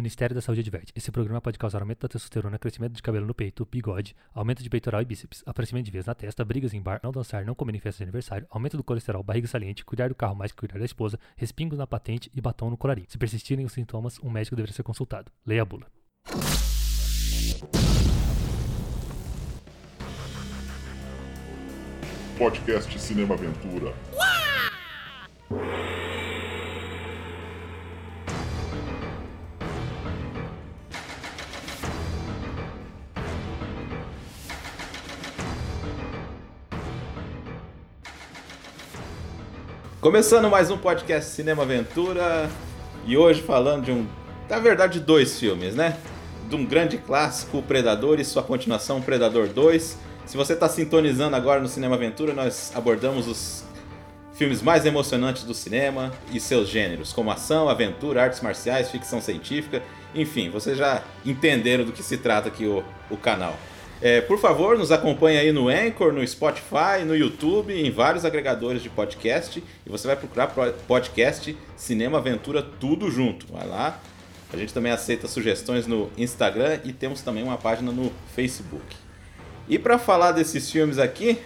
Ministério da Saúde adverte. Esse programa pode causar aumento da testosterona, crescimento de cabelo no peito, bigode, aumento de peitoral e bíceps, aparecimento de veias na testa, brigas em bar, não dançar, não comer em festa de aniversário, aumento do colesterol, barriga saliente, cuidar do carro mais que cuidar da esposa, respingos na patente e batom no colarinho. Se persistirem os sintomas, um médico deverá ser consultado. Leia a bula. Podcast Cinema Aventura. Começando mais um podcast Cinema Aventura e hoje falando de um, na verdade, dois filmes, né? De um grande clássico, Predador e sua continuação, Predador 2. Se você está sintonizando agora no Cinema Aventura, nós abordamos os filmes mais emocionantes do cinema e seus gêneros, como ação, aventura, artes marciais, ficção científica, enfim, vocês já entenderam do que se trata aqui o, o canal. É, por favor, nos acompanhe aí no Anchor, no Spotify, no YouTube, em vários agregadores de podcast. E você vai procurar podcast Cinema Aventura tudo junto. Vai lá. A gente também aceita sugestões no Instagram e temos também uma página no Facebook. E para falar desses filmes aqui,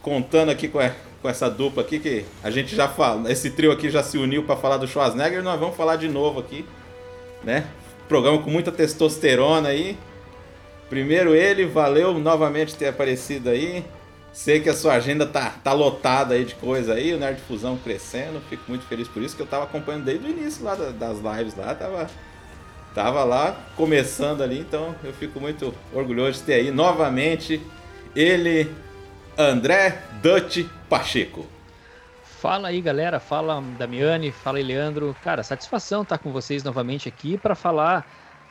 contando aqui com, com essa dupla aqui que a gente já fala, esse trio aqui já se uniu para falar do Schwarzenegger, nós vamos falar de novo aqui, né? Programa com muita testosterona aí. Primeiro ele, valeu novamente ter aparecido aí. Sei que a sua agenda tá, tá lotada aí de coisa aí, o Nerd Fusão crescendo. Fico muito feliz por isso, que eu tava acompanhando desde o início lá das lives lá, tava, tava lá começando ali, então eu fico muito orgulhoso de ter aí novamente ele, André Dutch Pacheco. Fala aí, galera. Fala Damiani, fala aí, Leandro. Cara, satisfação estar com vocês novamente aqui para falar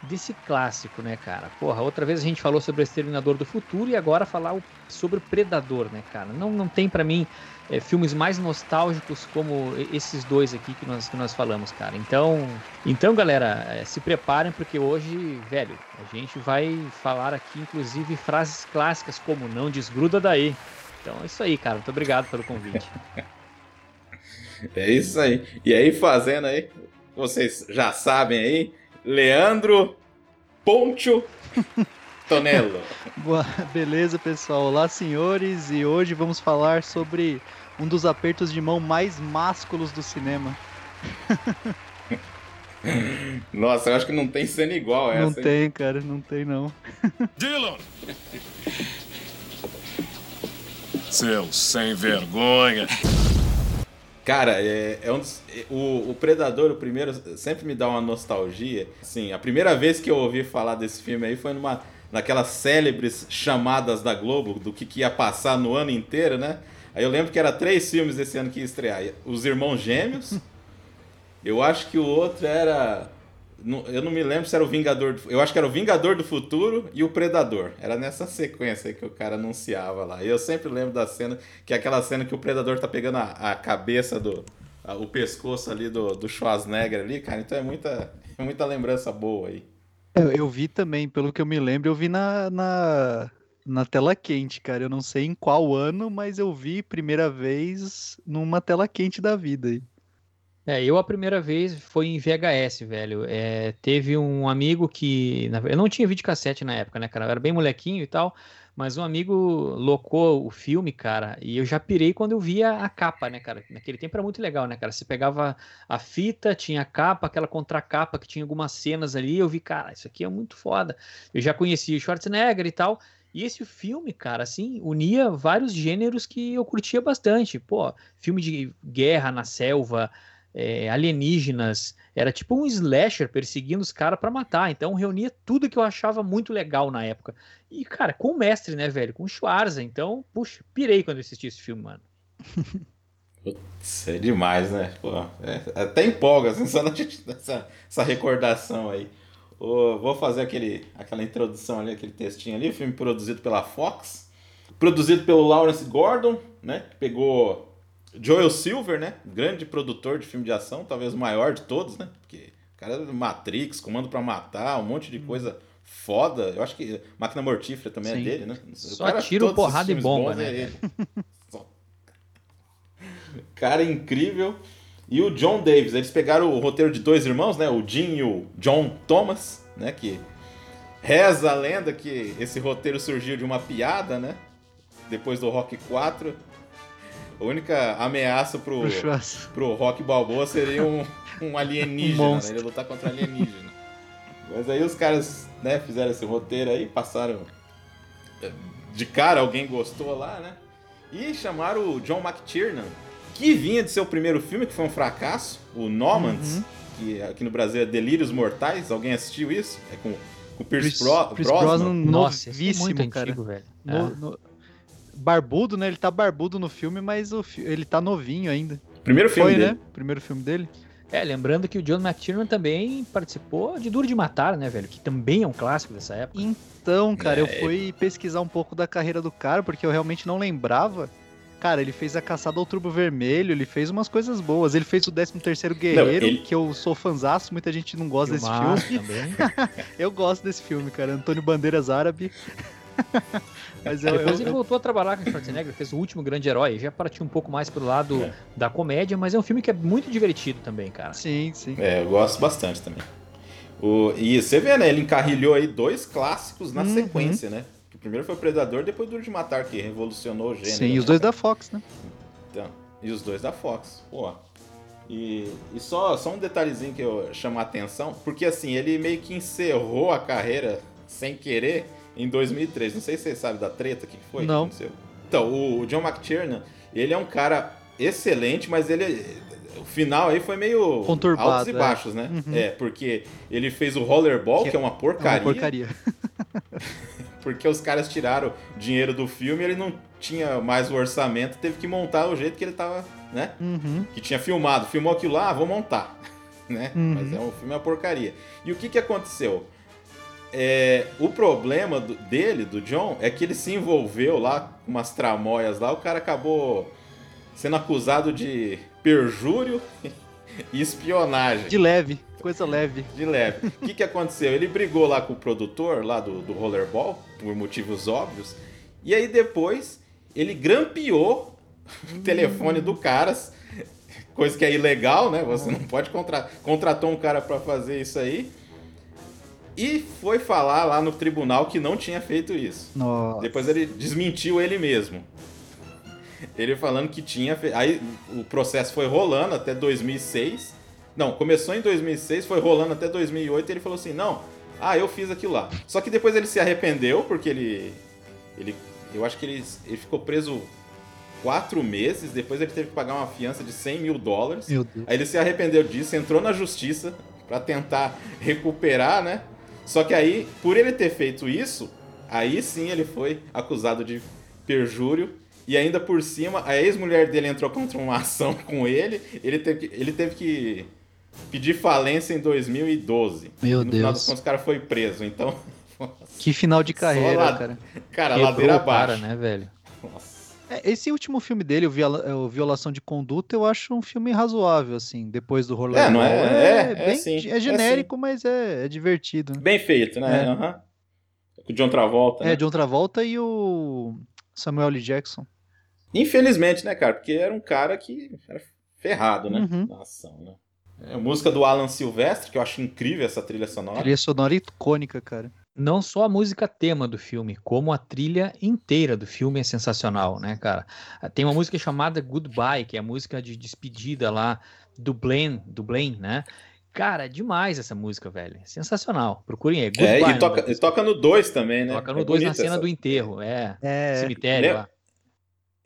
desse clássico, né, cara? Porra, outra vez a gente falou sobre o Exterminador do Futuro e agora falar sobre o Predador, né, cara? Não, não tem para mim é, filmes mais nostálgicos como esses dois aqui que nós, que nós falamos, cara. Então, então galera, é, se preparem porque hoje, velho, a gente vai falar aqui, inclusive, frases clássicas como não desgruda daí. Então é isso aí, cara. Muito obrigado pelo convite. é isso aí. E aí, fazendo aí, vocês já sabem aí, Leandro Poncho Tonello. Boa, beleza, pessoal. Olá, senhores, e hoje vamos falar sobre um dos apertos de mão mais másculos do cinema. Nossa, eu acho que não tem cena igual essa. Não tem, cara, não tem não. Dylan! Seu sem vergonha. Cara, é, é um dos, é, o, o, Predador, o primeiro, sempre me dá uma nostalgia. Sim, a primeira vez que eu ouvi falar desse filme aí foi numa naquelas célebres chamadas da Globo do que, que ia passar no ano inteiro, né? Aí eu lembro que era três filmes esse ano que ia estrear: Os Irmãos Gêmeos. eu acho que o outro era eu não me lembro se era o Vingador. Do, eu acho que era o Vingador do Futuro e o Predador. Era nessa sequência que o cara anunciava lá. E eu sempre lembro da cena, que é aquela cena que o Predador tá pegando a, a cabeça do. A, o pescoço ali do, do Schwarzenegger ali, cara. Então é muita, é muita lembrança boa aí. Eu, eu vi também, pelo que eu me lembro, eu vi na, na, na tela quente, cara. Eu não sei em qual ano, mas eu vi primeira vez numa tela quente da vida aí. É, eu a primeira vez foi em VHS, velho. É, teve um amigo que. Eu não tinha videocassete na época, né, cara? Eu era bem molequinho e tal. Mas um amigo locou o filme, cara, e eu já pirei quando eu via a capa, né, cara? Naquele tempo era muito legal, né, cara? Você pegava a fita, tinha a capa, aquela contracapa que tinha algumas cenas ali, eu vi, cara, isso aqui é muito foda. Eu já conhecia Schwarzenegger e tal, e esse filme, cara, assim, unia vários gêneros que eu curtia bastante. Pô, filme de guerra na selva, é, alienígenas, era tipo um slasher perseguindo os caras para matar. Então reunia tudo que eu achava muito legal na época. E, cara, com o mestre, né, velho? Com o Schwarza. Então, puxa, pirei quando assisti esse filme, mano. Putz, é demais, né? Pô, é, até empolga, assim, só essa, essa recordação aí. Oh, vou fazer aquele, aquela introdução ali, aquele textinho ali. Filme produzido pela Fox. Produzido pelo Lawrence Gordon, né? Que pegou Joel Silver, né? Grande produtor de filme de ação, talvez o maior de todos, né? Porque o cara é Matrix, Comando para Matar, um monte de hum. coisa foda. Eu acho que Máquina Mortífera também é Sim. é dele, né? Só cara, tiro, porrada e bomba, né? É Cara incrível. e o John Davis. Eles pegaram o roteiro de dois irmãos, né? O Jim e o John Thomas, né? Que reza a lenda que esse roteiro surgiu de uma piada, né? Depois do Rock 4. A única ameaça pro, Pro Schwarz. pro Rock Balboa seria um, um alienígena, Um né? Ele lutar contra alienígena. Mas aí os caras, né, fizeram esse roteiro aí, passaram eh, de cara, alguém gostou lá, né? E chamaram o John McTiernan, que vinha de seu primeiro filme, que foi um fracasso, o Nomads, Uhum. que aqui no Brasil é Delírios Mortais. Alguém assistiu isso? É com, com o Pierce, Pierce- Bro- Pierce Brosnan. É novíssimo, muito cara. antigo, velho. No- É. no- Barbudo, né? Ele tá barbudo no filme, mas o fi- ele tá novinho ainda. Primeiro filme Foi, dele. né? Primeiro filme dele. É, lembrando que o John McTiernan também participou de Duro de Matar, né, velho? Que também é um clássico dessa época. Então, cara, eu É. fui pesquisar um pouco da carreira do cara, porque eu realmente não lembrava. Cara, ele fez a Caçada ao Outubro Vermelho, ele fez umas coisas boas. Ele fez o 13º Guerreiro, ele- que eu sou fanzaço, muita gente não gosta desse filme. também. Eu gosto desse filme, cara. Antônio Bandeiras Árabe. Mas eu, Depois eu- ele eu- voltou a trabalhar com o Schwarzenegger, fez o último grande herói, já partiu um pouco mais pro lado É. da comédia, mas é um filme que é muito divertido também, cara. Sim, sim. É, eu gosto bastante também. O, e você vê, né? Ele encarrilhou aí dois clássicos na Uhum. sequência, né? O primeiro foi o Predador, depois Duro de Matar, que revolucionou o gênero. Sim, e os né, dois da Fox, né? Então, e os dois da Fox, pô. E, e só, só um detalhezinho que eu chamo a atenção, porque assim, ele meio que encerrou a carreira sem querer em 2003. Não sei se você sabe da treta que foi. que Não. aconteceu. Então, o, John McTiernan, ele é um cara excelente, mas ele. O final aí foi meio Conturbado, altos e é. baixos, né? Uhum. É, porque ele fez o Rollerball, que, Que é uma É uma porcaria, porcaria. porque os caras tiraram dinheiro do filme ele não tinha mais o orçamento, teve que montar o jeito que ele tava, né? Uhum. que tinha filmado, filmou aquilo lá, ah, vou montar, né? Uhum. Mas é um filme é uma porcaria. E o que que aconteceu? É, o problema do- dele, do John, é que ele se envolveu lá com umas tramóias lá, o cara acabou sendo acusado de perjúrio e espionagem. De leve, coisa leve. De leve. O que, que aconteceu? Ele brigou lá com o produtor lá do, do Rollerball, por motivos óbvios, e aí depois ele grampeou o telefone do cara, coisa que é ilegal, né? Você não pode contratar. Contratou um cara pra fazer isso aí. E foi falar lá no tribunal que não tinha feito isso. Nossa. Depois ele desmentiu ele mesmo. Ele falando que tinha feito. Aí o processo foi rolando até 2006. Não, começou em 2006, foi rolando até 2008 e ele falou assim: não, ah, eu fiz aquilo lá. Só que depois ele se arrependeu porque ele. ele eu acho que ele, ele ficou preso quatro meses. Depois ele teve que pagar uma fiança de 100 mil dólares. Meu Deus. Aí ele se arrependeu disso, entrou na justiça pra tentar recuperar, né? Só que aí, por ele ter feito isso, aí sim ele foi acusado de perjúrio. E ainda por cima, a ex-mulher dele entrou contra uma ação com ele. Ele teve que, ele teve que pedir falência em 2012. Meu no final das Deus. contas, o cara foi preso. Então, Que final de carreira, cara. cara, Quebrou ladeira o cara, abaixo. né, velho? Nossa. É, Esse último filme dele, o, Viola- o Violação de Conduta, eu acho um filme razoável, assim, depois do Rollerball. É, não é- é- é bem, sim, é genérico, mas é, é divertido. né? Bem feito, né? É. Com o John Travolta. É, né? John Travolta e o Samuel L. Jackson. Infelizmente, né, cara? Porque era um cara que era ferrado, né? Uhum. Na ação, né? É, música do Alan Silvestre, que eu acho incrível essa trilha sonora. Trilha sonora icônica, cara. Não só a música tema do filme, como a trilha inteira do filme é sensacional, né, cara? Tem uma música chamada Goodbye, que é a música de despedida lá do Blaine, do Blaine, né? Cara, é demais essa música, velho. Sensacional. Procurem aí. É, Goodbye, e nome toca, e toca no 2 também, né? Toca no É 2 na bonita cena essa- do enterro, é. É, Cemitério lá.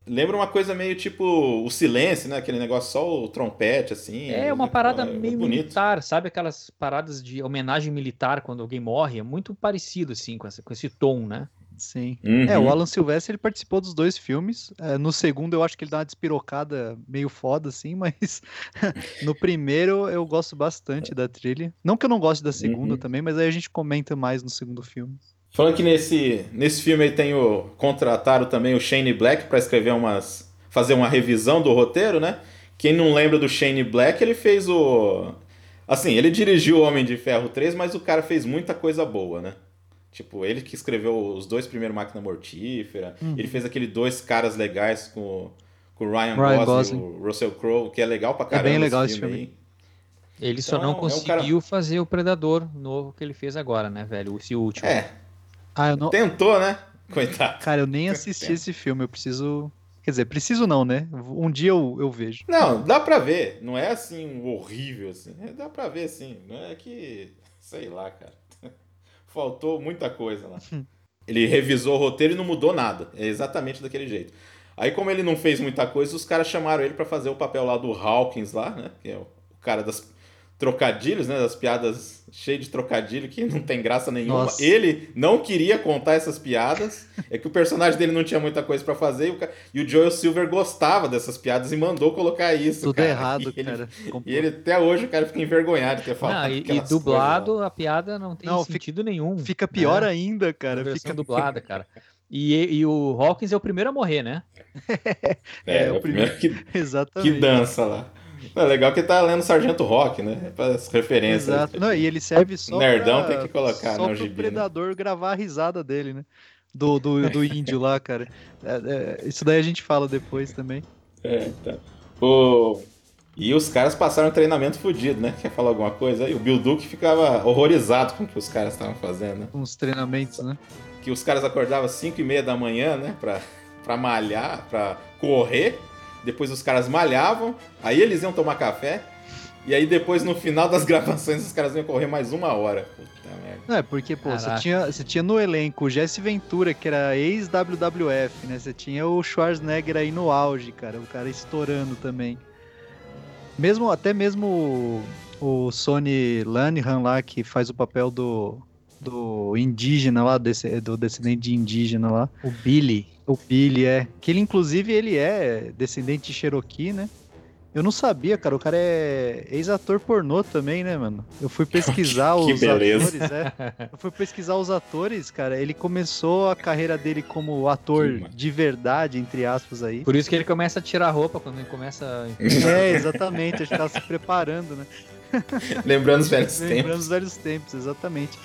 Lembra uma coisa meio tipo o silêncio, né? Aquele negócio só o trompete, assim. É uma parada é meio bonito. militar, sabe aquelas paradas de homenagem militar quando alguém morre? É muito parecido, assim, com, essa, com esse tom, né? sim. Uhum. É, o Alan Silvestre ele participou dos dois filmes. É, no segundo eu acho que ele dá uma despirocada meio foda, assim, mas no primeiro eu gosto bastante da trilha. Não que eu não goste da segunda Uhum. também, mas aí a gente comenta mais no segundo filme. Falando que nesse, nesse filme aí tem o. Contrataram também o Shane Black pra escrever umas. fazer uma revisão do roteiro, né? Quem não lembra do Shane Black, ele fez o. Assim, ele dirigiu o Homem de Ferro 3, mas o cara fez muita coisa boa, né? Tipo, ele que escreveu os dois primeiros Máquina Mortífera. Uhum. Ele fez aquele dois caras legais com, com o Ryan, Ryan Gosling, o Russell Crowe, que é legal pra caramba. bem legal esse esse filme. filme. Ele só Então, não é um cara- conseguiu fazer o Predador novo que ele fez agora, né, velho? Esse último. É, Ah, não. tentou, né? Coitado. Cara, eu nem assisti esse filme, eu preciso. Quer dizer, preciso não, né? Um dia eu, eu vejo. Não, dá pra ver. Não é assim horrível assim. É, Dá pra ver sim. Não é que. Sei lá, cara. Faltou muita coisa lá. Ele revisou o roteiro e não mudou nada. É exatamente daquele jeito. Aí, como ele não fez muita coisa, os caras chamaram ele pra fazer o papel lá do Hawkins lá, né? Que é o cara das trocadilhos, né? Das piadas cheias de trocadilho que não tem graça nenhuma. Nossa. Ele não queria contar essas piadas. É que o personagem dele não tinha muita coisa pra fazer e o, e o Joel Silver gostava dessas piadas e mandou colocar isso. Tudo cara. errado, E ele- cara. E ele até hoje o cara fica envergonhado de ter falado. Não, e, e dublado, a piada não tem Não, fica- sentido nenhum. Fica pior né? ainda, cara. Fica... dublada, cara. E, e o Hawkins é o primeiro a morrer, né? coisas. É, É, é o primeiro que, que Exatamente. dança lá. É legal que tá lendo Sargento Rock, né? Para as referências. Exato. Não, e ele serve só Nerdão pra, tem que colocar só no gibi, né? predador gravar a risada dele, né? Do, do, do índio lá, cara. É, é, isso daí a gente fala depois também. É, então. O... E os caras passaram um treinamento fudido, né? Quer falar alguma coisa aí? O Bill Duke ficava horrorizado com o que os caras estavam fazendo, né? Uns treinamentos, né? Que os caras acordavam às 5 e meia da manhã, né? Pra, pra malhar, pra correr. Depois os caras malhavam, aí eles iam tomar café. E aí depois, no final das gravações, os caras iam correr mais uma hora. Puta merda. Não, é porque, pô, você tinha, você tinha no elenco o Jesse Ventura, que era ex-WWF, né? Você tinha o Schwarzenegger aí no auge, cara. O cara estourando também. Mesmo, até mesmo o, o Sony Lanihan lá, que faz o papel do, do indígena lá, desse, do descendente de indígena lá. O Billy. O Billy, é. Que ele, inclusive, ele é descendente de Cherokee, né? Eu não sabia, cara. O cara é ex-ator pornô também, né, mano? Eu fui pesquisar Que os beleza. atores, é. Eu fui pesquisar os atores, cara. Ele começou a carreira dele como ator Que de verdade, entre aspas aí. Por isso que ele começa a tirar a roupa quando ele começa. a- É, exatamente. Acho que tava se preparando, né? Lembrando os velhos Lembrando tempos. os velhos tempos, exatamente.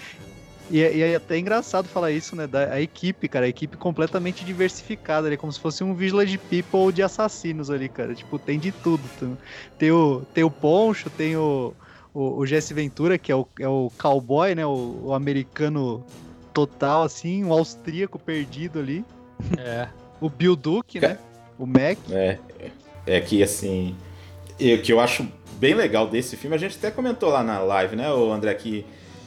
E, é- e é até engraçado falar isso, né? Da a equipe, cara, a equipe completamente diversificada ali, como se fosse um Village People de assassinos ali, cara. Tipo, tem de tudo. Tem, tem o, tem o Poncho, tem o, o, o Jesse Ventura, que é o, é o cowboy, né? O, o americano total, assim, um austríaco perdido ali. É. O Bill Duke, né? O Mac. É, é que assim. O que eu acho bem legal desse filme, a gente até comentou lá na live, né, o André, que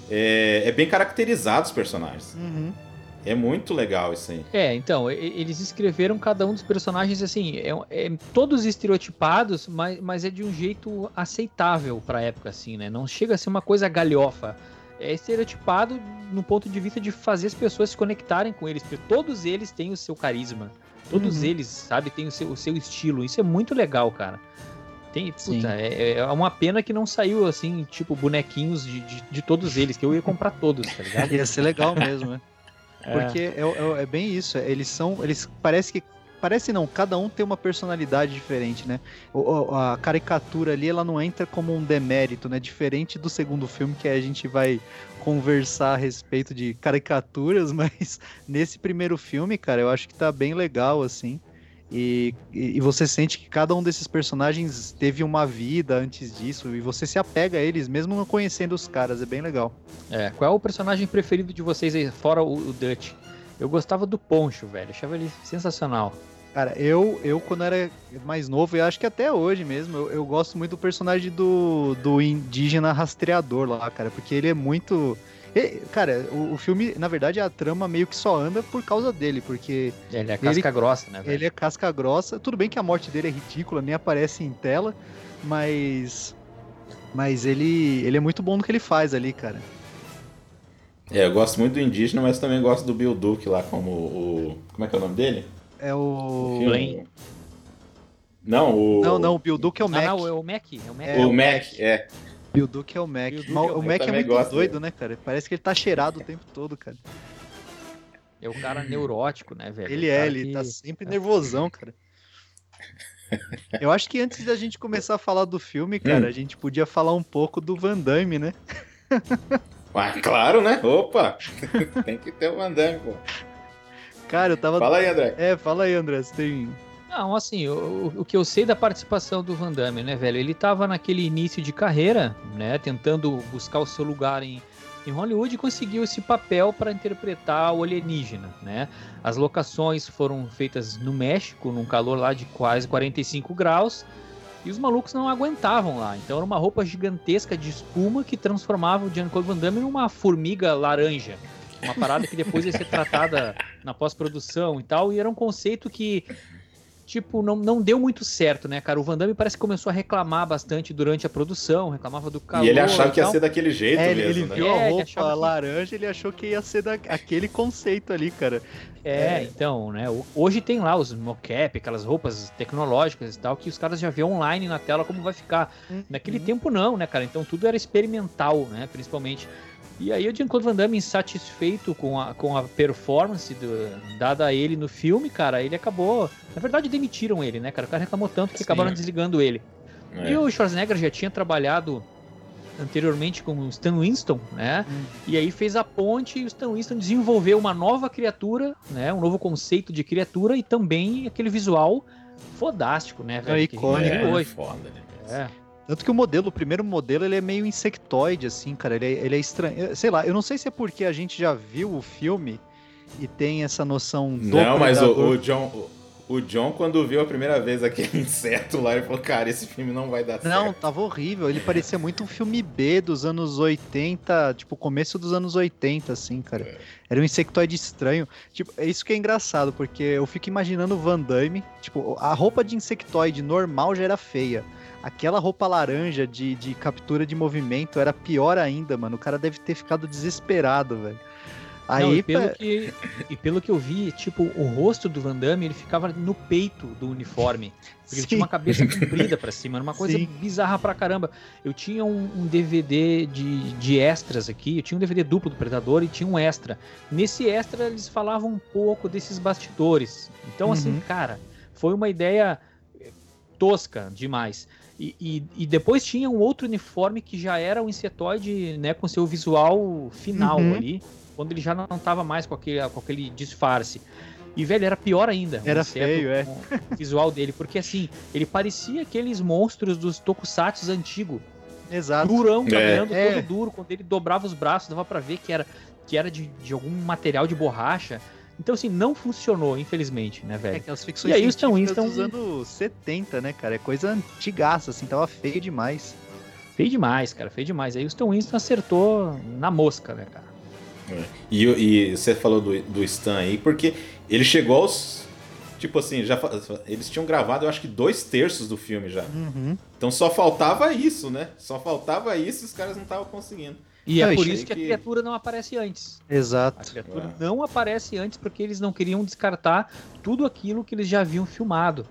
é, é bem caracterizado os personagens. Uhum. É muito legal isso aí. É, então, eles escreveram cada um dos personagens assim, é, é- todos estereotipados, mas, mas é de um jeito aceitável pra época, assim, né? Não chega a ser uma coisa galhofa. É estereotipado no ponto de vista de fazer as pessoas se conectarem com eles, porque todos eles têm o seu carisma. Todos Uhum. eles, sabe, têm o seu, o seu estilo. Isso é muito legal, cara. Tem, puta, é, é uma pena que não saiu, assim, tipo, bonequinhos de, de, de todos eles, que eu ia comprar todos, tá ligado? Ia ser legal mesmo, né? É. Porque é, é- é bem isso, é, eles são. Eles parece que. Parece não, cada um tem uma personalidade diferente, né? A caricatura ali, ela não entra como um demérito, né? Diferente do segundo filme, que a gente vai conversar a respeito de caricaturas, mas nesse primeiro filme, cara, eu acho que tá bem legal, assim. E, e você sente que cada um desses personagens teve uma vida antes disso, e você se apega a eles, mesmo não conhecendo os caras, é bem legal. É, qual é o personagem preferido de vocês aí, fora o, o Dutch? Eu gostava do Poncho, velho. Achava ele sensacional. Cara, eu, eu quando era mais novo, e acho que até hoje mesmo, eu, eu gosto muito do personagem do, do indígena rastreador lá, cara, porque ele é muito. E- cara, o, o filme, na verdade, a trama meio que só anda por causa dele, porque Ele é casca grossa, né, velho? ele é casca grossa. Tudo bem que a morte dele é ridícula, nem aparece em tela, mas. Mas ele, ele é muito bom no que ele faz ali, cara. É, eu gosto muito do indígena, mas também gosto do Bill Duke lá como o. Como é que é o nome dele? É o. Blaine. Não, o. Não, não, o Bill Duke é o Ah, Mac. não, é o Mac. É o Mac. É, O Mac, é. Bill Duke é o Mac. Duke Mas é o o Mac. É muito gosto doido, né, cara? Parece que ele tá cheirado o tempo todo, cara. É o cara neurótico, né, velho? Ele O é, ele que- tá sempre nervosão, cara. Eu acho que antes da gente começar a falar do filme, cara, Hum. a gente podia falar um pouco do Van Damme, né? Ah, claro, né? Opa! Tem que ter o Van Damme, pô. Cara, eu tava. Fala aí, André. É, fala aí, André. Você tem. Não, assim, o, o que eu sei da participação do Van Damme, né, velho? Ele tava naquele início de carreira, né, tentando buscar o seu lugar em, em Hollywood e conseguiu esse papel para interpretar o alienígena, né? As locações foram feitas no México, num calor lá de quase 45 graus, e os malucos não aguentavam lá. Então era uma roupa gigantesca de espuma que transformava o Jean-Claude Van Damme numa formiga laranja. Uma parada que depois ia ser tratada na pós-produção e tal, e era um conceito que tipo, não, não deu muito certo, né, cara? O Van Damme parece que começou a reclamar bastante durante a produção, reclamava do calor. E ele achava que ia ser daquele jeito É, ele, mesmo, ele né? viu É, a roupa laranja, ele achou que ia ser da, aquele conceito ali, cara. É, então, né? Hoje tem lá os mocap, aquelas roupas tecnológicas e tal, que os caras já vê online na tela como vai ficar. Naquele tempo não, né, cara? Então tudo era experimental, né? Principalmente. E aí o Jean-Claude Van Damme, insatisfeito com a, com a performance do- dada a ele no filme, cara, ele acabou... Na verdade demitiram ele, né, cara? O cara reclamou tanto que Sim. acabaram desligando ele. É. E o Schwarzenegger já tinha trabalhado anteriormente com o Stan Winston, né? Hum. E aí fez a ponte e o Stan Winston desenvolveu uma nova criatura, né? Um novo conceito de criatura e também aquele visual fodástico, né, velho? Gente icônico. É, hoje. foda, né? É. Tanto que o modelo, o primeiro modelo, ele é meio insectoide, assim, cara. Ele é, ele é estranho. Sei lá, eu não sei se é porque a gente já viu o filme e tem essa noção do Não, mas o, o John. O, John, quando viu a primeira vez aquele inseto lá, ele falou, cara, esse filme não vai dar Não, certo. tava horrível. Ele parecia muito um filme B dos anos 80, tipo, começo dos anos 80, assim, cara. É. Era um insectoide estranho. Tipo, é isso que é engraçado, porque eu fico imaginando o Van Damme. Tipo, a roupa de insectoide normal já era feia. Aquela roupa laranja de, de captura de movimento era pior ainda, mano. O cara deve ter ficado desesperado, velho. Aí, Não, e, pelo que, e pelo que eu vi, tipo, o rosto do Van Damme, ele ficava no peito do uniforme. Porque ele tinha uma cabeça comprida pra cima, era uma coisa Sim. bizarra pra caramba. Eu tinha um, um DVD de, de extras aqui, eu tinha um DVD duplo do Predador e tinha um extra. Nesse extra eles falavam um pouco desses bastidores. Então, assim, Uhum. cara, foi uma ideia tosca demais. E, e, e depois tinha um outro uniforme que já era um insetoide, né, com seu visual final Uhum. ali, quando ele já não tava mais com aquele, com aquele disfarce. E, velho, era pior ainda. o Era inseto feio, é. O visual dele, porque assim, ele parecia aqueles monstros dos tokusatsu antigos. Exato. Durão, caminhando É. todo duro. Quando ele dobrava os braços, dava pra ver que era, que era de, de algum material de borracha. Então, assim, não funcionou, infelizmente, né, É velho? aquelas ficções E aí o Stan científicas Winston- dos anos 70, né, cara? É coisa antigaça, assim, tava feio demais. Feio demais, cara, feio demais. Aí o Stan Winston acertou na mosca, né, cara? E, e você falou do, do Stan aí, porque ele chegou aos. Tipo assim, já, eles tinham gravado, eu acho que dois terços do filme já. Uhum. Então só faltava isso, né? Só faltava isso e os caras não estavam conseguindo. E Não, é por isso que a que- criatura não aparece antes. A Exato. criatura É. não aparece antes porque eles não queriam descartar tudo aquilo que eles já haviam filmado.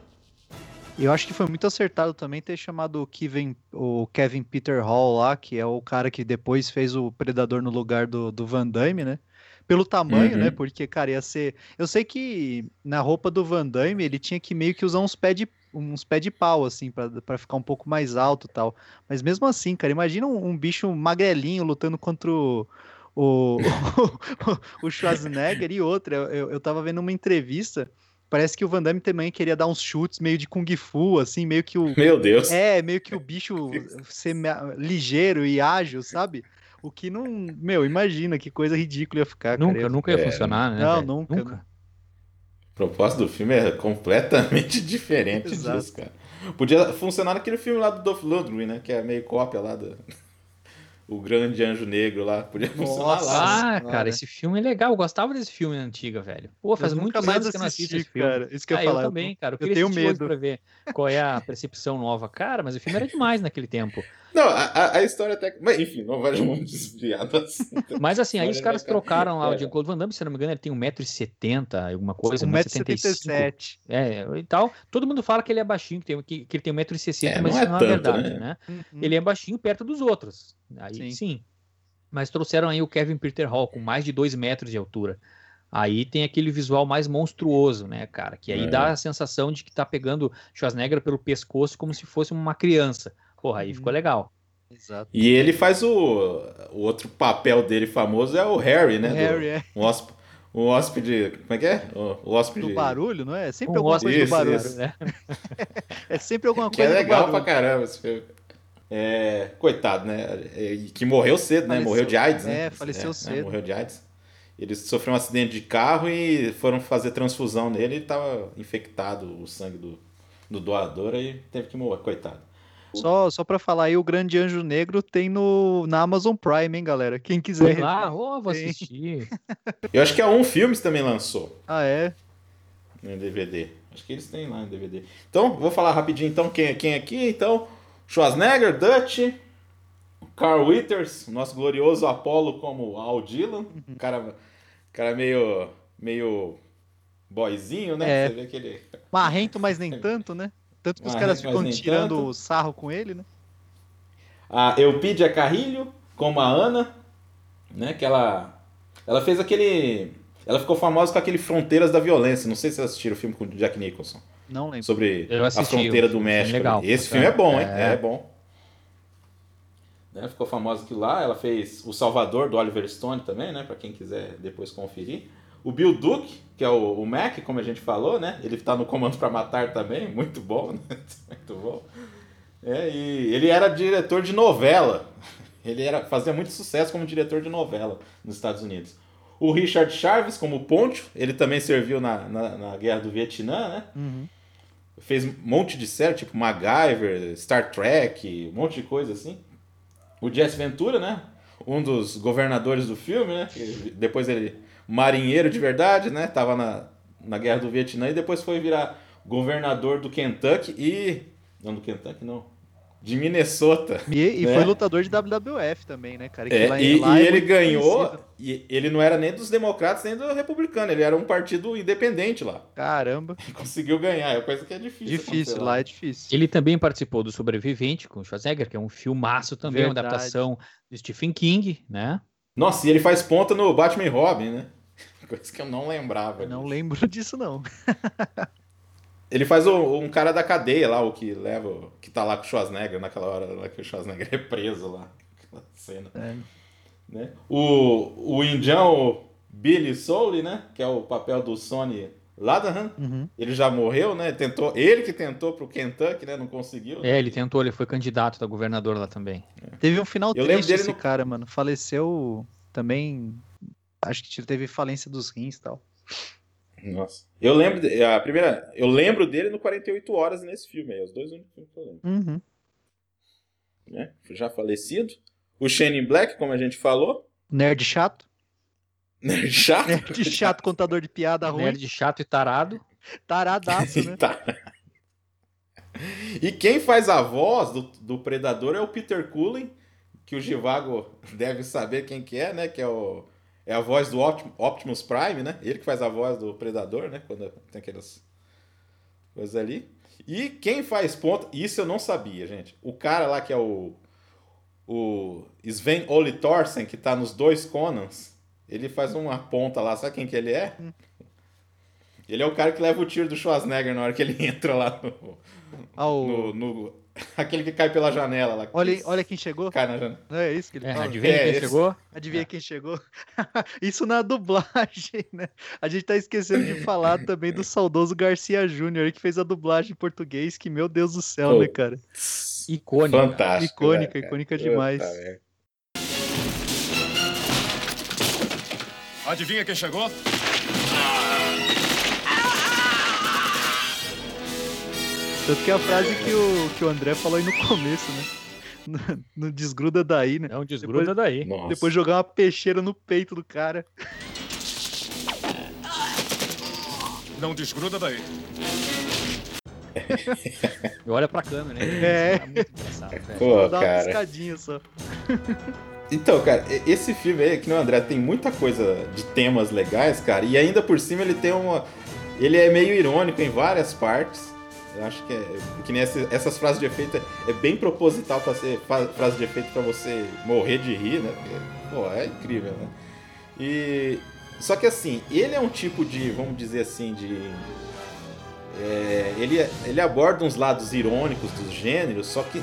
E eu acho que foi muito acertado também ter chamado o Kevin, o Kevin Peter Hall lá, que é o cara que depois fez o Predador no lugar do, do Van Damme, né? Pelo tamanho, Uhum. né? Porque, cara, ia ser. Eu sei que na roupa do Van Damme ele tinha que meio que usar uns pés de, uns pé de pau, assim, pra, pra ficar um pouco mais alto e tal. Mas mesmo assim, cara, imagina um, um bicho magrelinho lutando contra o. O, o Schwarzenegger e outra. Eu, eu, tava vendo uma entrevista. Parece que o Van Damme também queria dar uns chutes meio de Kung Fu, assim, meio que o. Meu Deus. É, meio que o bicho ser ligeiro e ágil, sabe? O que não. Meu, imagina que coisa ridícula ia ficar. nunca, cara. Ia- nunca ia É, funcionar, né? não, velho? nunca, O propósito do filme é completamente diferente Exato. disso, cara. Podia funcionar naquele filme lá do Dolph Lundgren, né? Que é meio cópia lá do... O Grande Anjo Negro lá. Podia funcionar Nossa. lá. Ah, Senhora. cara, esse filme é legal. Eu gostava desse filme antiga, velho. Pô, faz eu nunca mais que eu não assisti, esse filme. cara. Isso que eu ah, ia falar. eu também, cara. Eu, eu queria tenho medo. pra ver qual é a percepção nova. Cara, mas o filme era demais naquele tempo. Não, a, a- história até... Mas enfim, não vai vamos desviar do assunto. Mas assim, aí os caras cara? trocaram lá o É. Jean-Claude Van Damme, se não me engano, ele tem 1,70m, alguma coisa, 1,75m. 1,77m. É, e tal. Todo mundo fala que ele é baixinho, que, tem, que, que ele tem 1,60m, É, mas não isso é não é tanto, verdade, né? né? Uhum. Ele é baixinho perto dos outros. Aí Sim. sim. Mas trouxeram aí o Kevin Peter Hall com mais de 2 metros de altura. Aí tem aquele visual mais monstruoso, né, cara? Que aí É. dá a sensação de que tá pegando Schwarzenegger pelo pescoço como se fosse uma criança. Porra, aí Uhum. ficou legal. Exato. E ele faz o... O outro papel dele famoso é o Harry, né? O do- Harry, é. Um, hosp- O hóspede. Como é que é? O, o hóspede. Do barulho, não é? É sempre Um alguma hóspede coisa do Isso, barulho. isso. né? É sempre alguma Que coisa é do legal pra barulho. caramba esse filme. É, coitado, né? É, Que morreu cedo, né? Faleceu. Morreu de AIDS, né? É, faleceu cedo. morreu de AIDS. Ele sofreu um acidente de carro e foram fazer transfusão nele e tava infectado o sangue do, do doador e teve que morrer, coitado. Só, só pra falar aí, o Grande Anjo Negro tem no, na Amazon Prime, hein, galera? Quem quiser. Lá, ô, vou Tem. assistir. Eu acho que a Um Filmes também lançou Ah, é? no DVD. Acho que eles têm lá no DVD. Então, vou falar rapidinho então quem, quem aqui. Então, Schwarzenegger, Dutch, Carl Withers, nosso glorioso Apollo como Al Dillon. Cara, cara meio, meio boyzinho, né? É. Você vê que ele... Marrento, mas nem tanto, né? Tanto que os Marrento, caras mas ficam tirando tanto. sarro com ele, né? A Eupidia Carrilho, como a Ana, né? Que ela, ela fez aquele... Ela ficou famosa com aquele Fronteiras da Violência. Não sei se vocês assistiram o filme com o Jack Nicholson. Não lembro. sobre a fronteira do filme México. legal. ali. Esse filme é bom, hein? É. É, bom. Né, Ficou famosa aquilo lá. Ela fez O Salvador do Oliver Stone também, né? Pra quem quiser depois conferir. O Bill Duke, que é o, o Mac, como a gente falou, né? Ele tá no Comando pra Matar também, muito bom, né? Muito bom. É, e ele era diretor de novela. Ele era, fazia muito sucesso como diretor de novela nos Estados Unidos. O Richard Chaves, como Poncho, ele também serviu na, na, na Guerra do Vietnã, né? Uhum. fez um monte de série, tipo MacGyver, Star Trek, um monte de coisa assim. O Jesse Ventura, né? Um dos governadores do filme, né? Depois ele, marinheiro de verdade, né? Tava na, na Guerra do Vietnã e depois foi virar governador do Kentucky e... Não, do Kentucky não. De Minnesota. E, e É. foi lutador de WWF também, né, cara? Que É, lá- e, lá e é ele ganhou, conhecido. e ele não era nem dos democratas nem do republicano, ele era um partido independente lá. Caramba, E conseguiu ganhar, é coisa que é difícil. difícil, lá é difícil. Ele também participou do Sobrevivente com o Schwarzenegger, que é um filmaço também, uma Verdade. adaptação do Stephen King, né? Nossa, e ele faz ponta no Batman e Robin, né? Coisa que eu não lembrava. Não disso. lembro disso, não. Ele faz o- um cara da cadeia lá, o que leva, o- que tá lá com o Schwarzenegger naquela hora lá que o Schwarzenegger é preso lá. Aquela cena. É. Né? O, o indião Billy Soule, né? Que é o papel do Sonny Ladahan. Uhum. Ele já morreu, né? Tentou, ele que tentou pro Kentucky, né? Não conseguiu. né? É, ele tentou, ele foi candidato da governador lá também. Teve um final Eu triste esse no- cara, mano. Faleceu também. Acho que teve falência dos rins e tal. Nossa. Eu lembro, de- a primeira, eu lembro dele no 48 horas nesse filme aí, os dois únicos filmes que eu lembro. Uhum. né? Já falecido. O Shane Black, como a gente falou. Nerd chato. Nerd chato. Nerd chato, contador de piada ruim. Nerd chato e tarado. Taradaço, né? Tá. E quem faz a voz do, do Predador é o Peter Cullen, que o Givago deve saber quem que é, né? Que é, o, é a voz do Optim- Optimus Prime, né? Ele que faz a voz do Predador, né? Quando tem aquelas coisas ali. E quem faz ponta, isso eu não sabia, gente. O cara lá que é o, o Sven Ole Thorsen, que tá nos dois Conans, ele faz uma ponta lá, sabe quem que ele é? Ele é o cara que leva o tiro do Schwarzenegger na hora que ele entra lá no. Ah, o- no- no- aquele que cai pela janela lá. Olha, olha quem chegou. Cai na janela. Não é isso que ele É, fala? adivinha É, quem esse- chegou? Adivinha quem chegou? Isso na dublagem, né? A gente tá esquecendo de falar também do saudoso Garcia Júnior, que fez a dublagem em português, que, meu Deus do céu, Pô, né, cara? Icônica. Fantástico. Icônica, né, cara? icônica Puta demais. merda. Adivinha quem chegou? Tanto que é a frase que o, que o André falou aí no começo, né? No, no desgruda daí, né? Não desgruda daí. Nossa. Depois jogar uma peixeira no peito do cara. Não desgruda daí. E olha pra câmera, né? É. É muito engraçado, velho. Pô, Dá uma cara. piscadinha só. Então, cara, esse filme aí, que no André tem muita coisa de temas legais, cara, e ainda por cima ele tem uma. Ele é meio irônico em várias partes. Eu acho que é. Que nem essa- essas frases de efeito é bem proposital pra ser frase de efeito pra você morrer de rir, né? Porque, pô, é incrível, né? E. Só que assim, ele é um tipo de, vamos dizer assim, de. é, ele, ele aborda uns lados irônicos dos gêneros, só que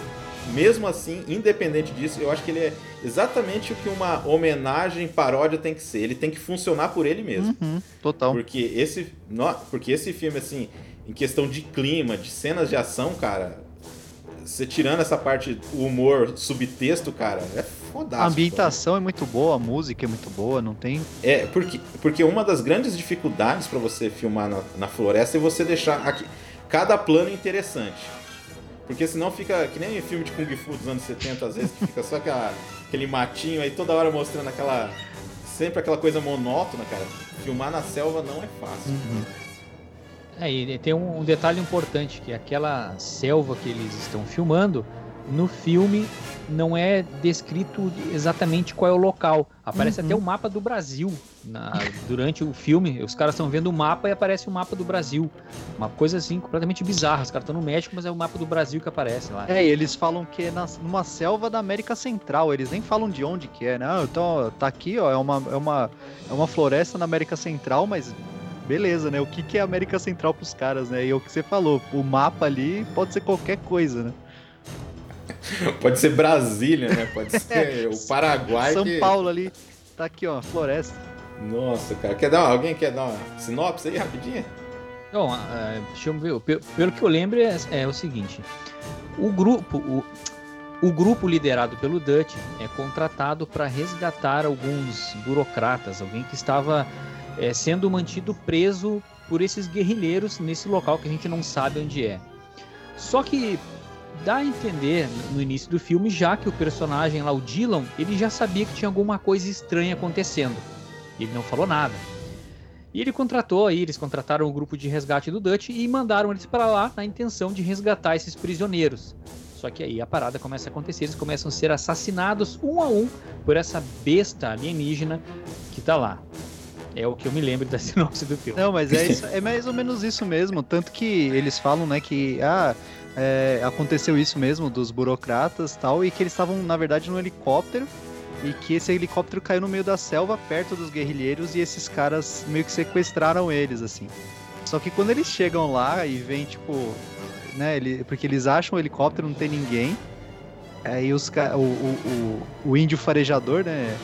mesmo assim, independente disso, eu acho que ele é exatamente o que uma homenagem paródia tem que ser. Ele tem que funcionar por ele mesmo. Uhum, total. Porque esse, porque esse filme, assim, em questão de clima, de cenas de ação, cara, você tirando essa parte, o humor, subtexto, cara, é fodástico. A ambientação é muito boa, a música é muito boa, não tem. É, porque, porque uma das grandes dificuldades pra você filmar na, na floresta é você deixar aqui, cada plano interessante. Porque senão fica que nem filme de Kung Fu dos anos 70, às vezes, que fica só aquela, aquele matinho aí toda hora mostrando aquela. Sempre aquela coisa monótona, cara. Filmar na selva não é fácil. É, e tem um, um detalhe importante, que aquela selva que eles estão filmando, no filme não é descrito exatamente qual é o local. Aparece Uhum. até o mapa do Brasil na- durante o filme. Os caras estão vendo o mapa e aparece o mapa do Brasil. Uma coisa assim, completamente bizarra. Os caras estão no México, mas é o mapa do Brasil que aparece lá. É, eles falam que é na- numa selva da América Central, eles nem falam de onde que é, né? Então, tá aqui, ó, é uma, é, uma, é uma floresta na América Central, mas beleza, né? O que, que é América Central pros caras, né? E é o que você falou, o mapa ali pode ser qualquer coisa, né? Pode ser Brasília, né? Pode ser o Paraguai. São que- Paulo ali, tá aqui, ó, floresta. Nossa, cara. Quer dar uma- alguém quer dar uma sinopse aí rapidinho? Bom, ah, deixa eu ver. Pe- Pelo que eu lembro, é, é o seguinte: o grupo, o, o grupo liderado pelo Dutch é contratado para resgatar alguns burocratas, alguém que estava é, sendo mantido preso por esses guerrilheiros nesse local que a gente não sabe onde é. Só que dá a entender no início do filme já que o personagem lá, o Dylan, ele já sabia que tinha alguma coisa estranha acontecendo. Ele não falou nada. E ele contratou aí, eles contrataram o grupo de resgate do Dutch e mandaram eles para lá na intenção de resgatar esses prisioneiros. Só que aí a parada começa a acontecer, eles começam a ser assassinados um a um por essa besta alienígena que tá lá. É o que eu me lembro da sinopse do filme. Não, mas é, isso- é mais ou menos isso mesmo. Tanto que eles falam, né, que ah, é, aconteceu isso mesmo dos burocratas tal, e que eles estavam, na verdade, num helicóptero. E que esse helicóptero caiu no meio da selva, perto dos guerrilheiros, e esses caras meio que sequestraram eles, assim. Só que quando eles chegam lá e vem, tipo, né, ele, porque eles acham o helicóptero, não tem ninguém. Aí os, o, o, o, o índio farejador, né,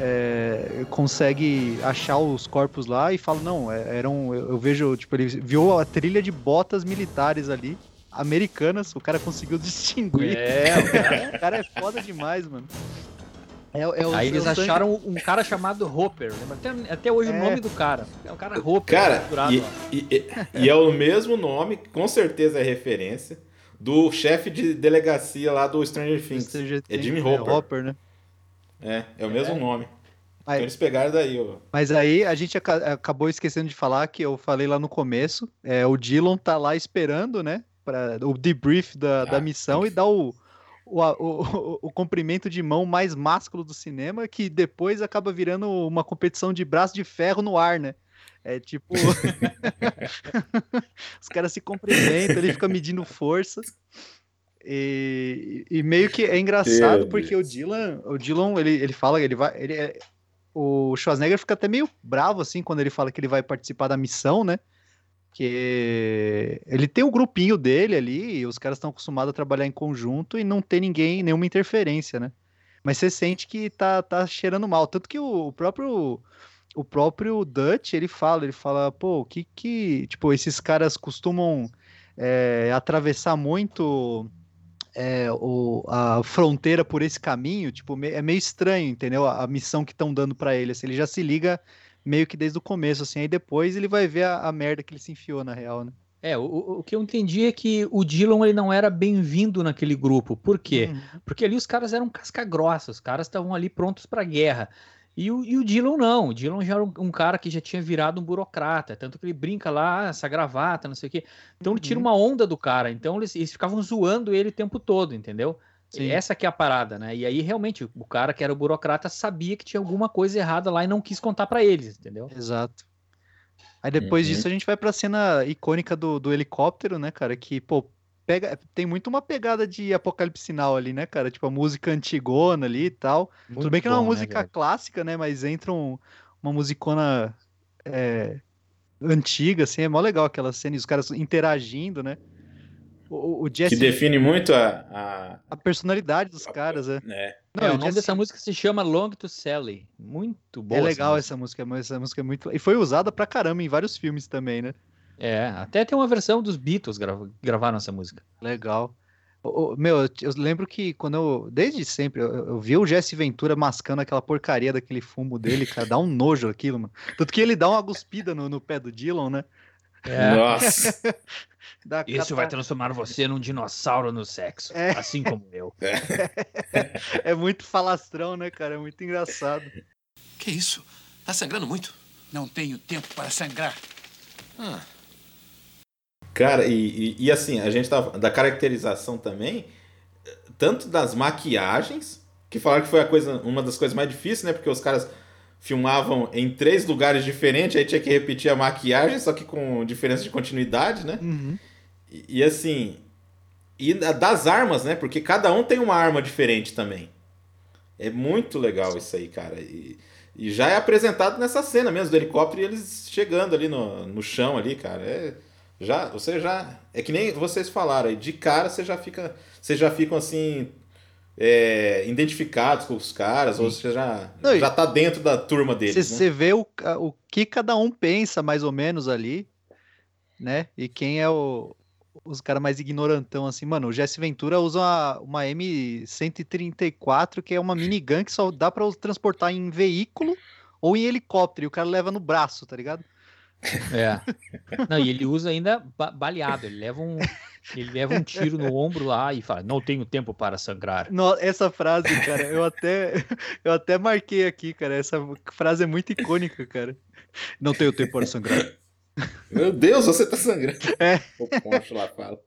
é, consegue achar os corpos lá e fala, não, é- eram. Eu eu vejo, tipo, ele viu a trilha de botas militares ali, americanas, o cara conseguiu distinguir. É, o cara- O cara é foda demais, mano. É, é o- aí é eles sangue- acharam um cara chamado Hopper. Lembra até, até hoje É. o nome do cara. É o cara Hopper. Cara, capturado e, e- e- é o mesmo nome, com certeza é referência, do chefe de delegacia lá do Stranger Things. Stranger É Jimmy né, Hopper. né? É, é o mesmo nome. Aí- Então eles pegaram daí, ó. Mas aí a gente aca- acabou esquecendo de falar que eu falei lá no começo. É, o Dillon tá lá esperando, né? Pra, o debrief da, da Ah, missão e dá o, o, o, o, o comprimento de mão mais másculo do cinema, que depois acaba virando uma competição de braço de ferro no ar, né? É tipo. Os caras se cumprimentam, ele fica medindo força. E, e meio que é engraçado porque o Dylan, o Dylan, ele, ele fala, ele vai. Ele é, o Schwarzenegger fica até meio bravo assim quando ele fala que ele vai participar da missão, né? Que ele tem o grupinho dele ali, e os caras estão acostumados a trabalhar em conjunto e não tem ninguém, nenhuma interferência, né? Mas você sente que tá, tá cheirando mal. Tanto que o, o próprio o próprio Dutch, ele fala, ele fala, pô, o que que, tipo, esses caras costumam é, atravessar muito é, o, a fronteira por esse caminho, tipo, me- é meio estranho, entendeu? A, a missão que estão dando pra ele, assim, ele já se liga meio que desde o começo, assim, aí depois ele vai ver a, a merda que ele se enfiou, na real, né? É, o, o- que eu entendi é que o Dylan ele não era bem-vindo naquele grupo. Por quê? Uhum. Porque ali os caras eram casca grossa, os caras estavam ali prontos pra guerra. E o, e o Dylan não, o Dylan já era um, um cara que já tinha virado um burocrata, tanto que ele brinca lá, ah, essa gravata, não sei o quê. Então ele tira Uhum. uma onda do cara, então eles, eles ficavam zoando ele o tempo todo, entendeu? Sim. Essa que é a parada, né? E aí realmente o cara que era o burocrata sabia que tinha alguma coisa errada lá e não quis contar pra eles, entendeu? Exato. Aí depois Uhum. disso a gente vai pra cena icônica do, do helicóptero, né, cara? Que, pô, pega, tem muito uma pegada de Apocalipse Sinal ali, né, cara? Tipo, a música antigona ali e tal. Tudo bem que não é uma né, música velho? clássica, né? Mas entra um- uma musicona é, antiga, assim, é mó legal aquela cena, e os caras interagindo, né? O, o Que Jesse, define muito a. a- a personalidade dos caras, é. né? Não, é, o nome Jesse- dessa música se chama Long to Sally. Muito boa. É legal música. essa música, essa música é muito. E foi usada pra caramba em vários filmes também, né? É, até tem uma versão dos Beatles grava- gravaram essa música. Legal. Meu, eu, lembro que quando eu. Desde sempre, eu, eu vi o Jesse Ventura mascando aquela porcaria daquele fumo dele, cara. Dá um nojo aquilo, mano. Tanto que ele dá uma guspida no, no pé do Dylan, né? É. Nossa. Dá Isso vai transformar você num dinossauro no sexo, É. assim como eu. É muito falastrão, né, cara? É muito engraçado. Que isso? Tá sangrando muito? Não tenho tempo para sangrar. Ah, Cara, e, e, e assim, a gente tava. Da caracterização também, tanto das maquiagens, que falaram que foi a coisa, uma das coisas mais difíceis, né? Porque os caras filmavam em três lugares diferentes, aí tinha que repetir a maquiagem, só que com diferença de continuidade, né? Uhum. E, e assim. E da- das armas, né? Porque cada um tem uma arma diferente também. É muito legal isso aí, cara. E, e já é apresentado nessa cena mesmo do helicóptero e eles chegando ali no, no chão ali, cara. É, já, você já. É que nem vocês falaram aí, de cara você já fica. Vocês já ficam assim. é, identificados com os caras, ou você já, Não, já tá dentro da turma deles. Você né? vê o, o que cada um pensa, mais ou menos, ali, né? E quem é o, os caras mais ignorantão, assim. Mano, o Jesse Ventura usa uma, uma M134, que é uma minigun que só dá pra transportar em veículo ou em helicóptero, e o cara leva no braço, tá ligado? É. Não, e ele usa ainda ba- baleado. Ele leva um, ele leva um tiro no ombro lá e fala: Não tenho tempo para sangrar. No- essa frase, cara, eu até, eu até marquei aqui, cara. Essa frase é muito icônica, cara. Não tenho tempo para sangrar. Meu Deus, você tá sangrando. É. O Poncho lá fala.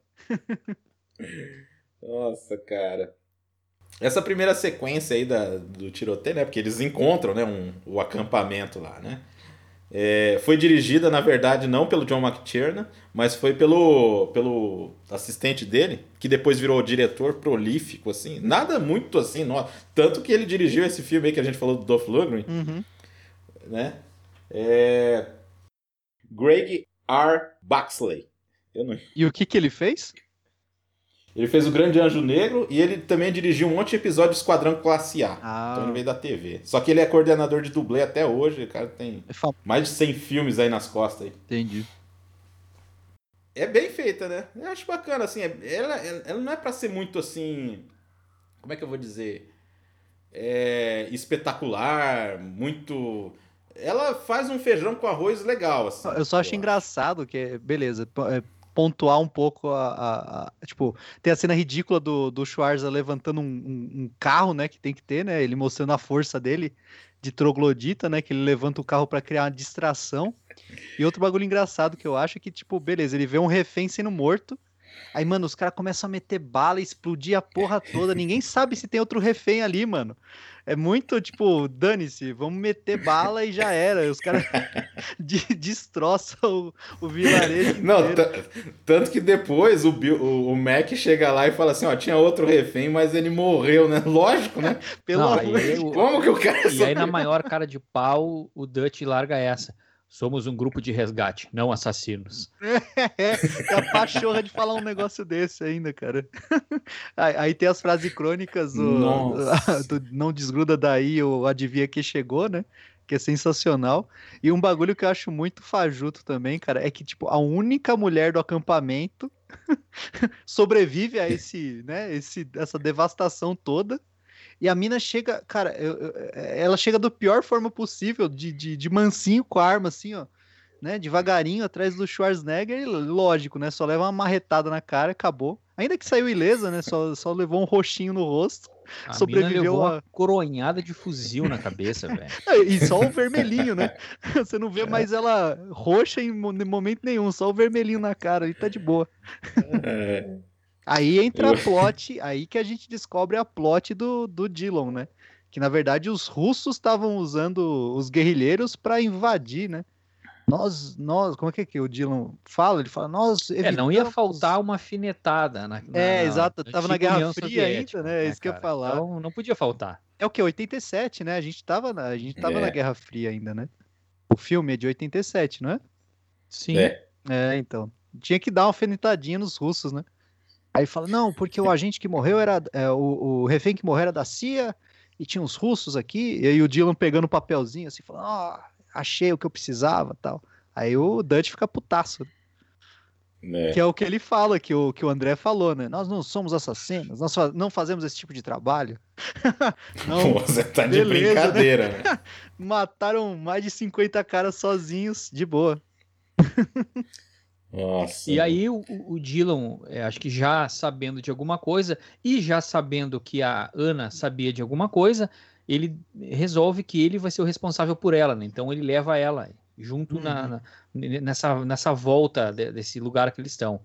Nossa, cara. Essa primeira sequência aí da, do tiroteio, né? Porque eles encontram né, um, o acampamento lá, né? É, foi dirigida, na verdade, não pelo John McTiernan, mas foi pelo, pelo assistente dele, que depois virou diretor prolífico, assim. Nada muito assim, tanto que ele dirigiu esse filme aí que a gente falou do Dolph Lundgren, Uhum. né? É... Greg R. Baxley. Eu não... E o que que ele fez? Ele fez o Grande Anjo Negro e ele também dirigiu um monte de episódio de Esquadrão Classe A. Ah. Então ele veio da TV. Só que ele é coordenador de dublê até hoje. O cara tem É mais de 100 filmes aí nas costas. Aí. Entendi. É bem feita, né? Eu acho bacana, assim. é- Ela, ela não é pra ser muito assim. Como é que eu vou dizer? É, espetacular, muito. Ela faz um feijão com arroz legal, assim. Eu só acho engraçado que, beleza, é, pontuar um pouco a, a- a- Tipo, tem a cena ridícula do, do Schwarza levantando um, um- um carro, né? Que tem que ter, né? Ele mostrando a força dele de troglodita, né? Que ele levanta o carro pra criar uma distração. E outro bagulho engraçado que eu acho é que, tipo, beleza, ele vê um refém sendo morto. Aí, mano, os caras começam a meter bala e explodir a porra toda. Ninguém sabe se tem outro refém ali, mano. É muito, tipo, dane-se, vamos meter bala e já era. Os caras de- destroçam o, o vilarejo Não, tanto que depois o, Bill- o, o Mac chega lá e fala assim, ó, tinha outro refém, mas ele morreu, né? Lógico, né? Pelo Não, amor de Como que o cara E aí, na maior cara de pau, o Dutch larga essa. Somos um grupo de resgate, não assassinos. É, é a pachorra de falar um negócio desse ainda, cara. Aí, aí tem as frases crônicas do, do Não Desgruda Daí, ou Adivinha Que Chegou, né? Que é sensacional. E um bagulho que eu acho muito fajuto também, cara, é que, tipo, a única mulher do acampamento sobrevive a esse, né, esse, essa devastação toda. E a mina chega, cara, eu- eu- ela chega da pior forma possível, de, de, de mansinho com a arma, assim, ó né, devagarinho atrás do Schwarzenegger, e lógico, né, só leva uma marretada na cara, acabou. Ainda que saiu ilesa, né, só, só levou um roxinho no rosto, A Sobreviveu mina levou a- uma coronhada de fuzil na cabeça, velho. e só o vermelhinho, né, você não vê mais ela roxa em momento nenhum, só o vermelhinho na cara, e tá de boa. É. Aí entra a plot, aí que a gente descobre a plot do, do Dillon, né, que na verdade os russos estavam usando os guerrilheiros para invadir, né, nós, nós, como é que, é que o Dylan fala? Ele fala, nós É, não ia evitamos- faltar uma afinetada na, na- É, na exato, tava na Guerra União Fria Soviética, ainda, né? É isso que eu ia cara? falar. Então não podia faltar. É o que? 87, né? A gente tava na, a gente tava É. na Guerra Fria ainda, né? O filme é de 87, não é? Sim. É. É, então. Tinha que dar uma alfinetadinha nos russos, né? Aí fala, não, porque o agente que morreu era. é, o, o refém que morreu era da CIA e tinha uns russos aqui. E aí o Dylan pegando o papelzinho assim, falando, ó, achei o que eu precisava tal. Aí o Dutch fica putaço. né? Que é o que ele fala, que o, que o André falou, né? Nós não somos assassinos, nós não fazemos esse tipo de trabalho. não, Você tá de beleza, né? brincadeira, né? mataram mais de 50 caras sozinhos, de boa. Nossa. E aí o, o- Dylan, é, acho que já sabendo de alguma coisa e já sabendo que a Ana sabia de alguma coisa, ele resolve que ele vai ser o responsável por ela, né? Então ele leva ela junto na, na- nessa, nessa volta de- desse lugar que eles estão.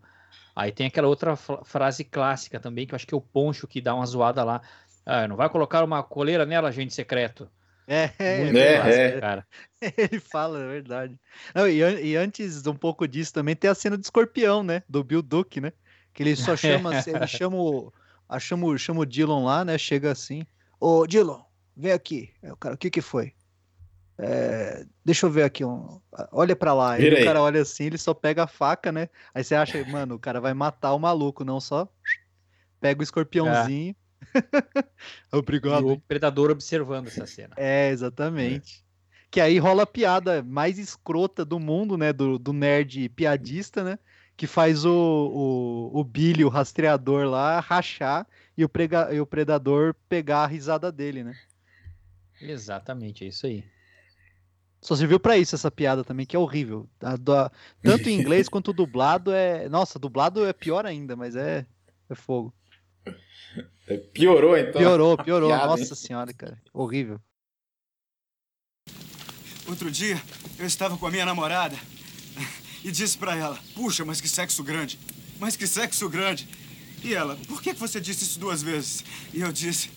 Aí tem aquela outra fra- frase clássica também, que eu acho que é o Poncho que dá uma zoada lá. Ah, não vai colocar uma coleira nela, agente secreto. É, É, é. cara. ele fala, é verdade. Não, e, e antes um pouco disso também tem a cena do escorpião, né? Do Bill Duke, né? Que ele só chama, ele chama o, a- chama, chama o Dylan lá, né? Chega assim, ô Dylan, vem aqui. Aí o cara, o que que foi? "É, deixa eu ver aqui, um, olha pra lá. Aí Vira o aí. cara olha assim, ele só pega a faca, né? Aí você acha, mano, o cara vai matar o maluco, não só pega o escorpiãozinho. E Obrigado. o predador observando essa cena. É, exatamente. Que aí rola a piada mais escrota do mundo, né? Do, do nerd piadista, né? Que faz o, o, o Billy, o rastreador lá, rachar e o, prega, e o predador pegar a risada dele, né? Exatamente, é isso aí. Só serviu pra isso essa piada também, que é horrível. A a- tanto em inglês quanto dublado é. Nossa, dublado é pior ainda, mas é, é fogo. Piorou então. Piorou, piorou. piada, Nossa hein? senhora, cara. Horrível. Outro dia, eu estava com a minha namorada e disse pra ela: Puxa, mas que sexo grande! Mas que sexo grande! E ela: Por que que você disse isso duas vezes? E eu disse: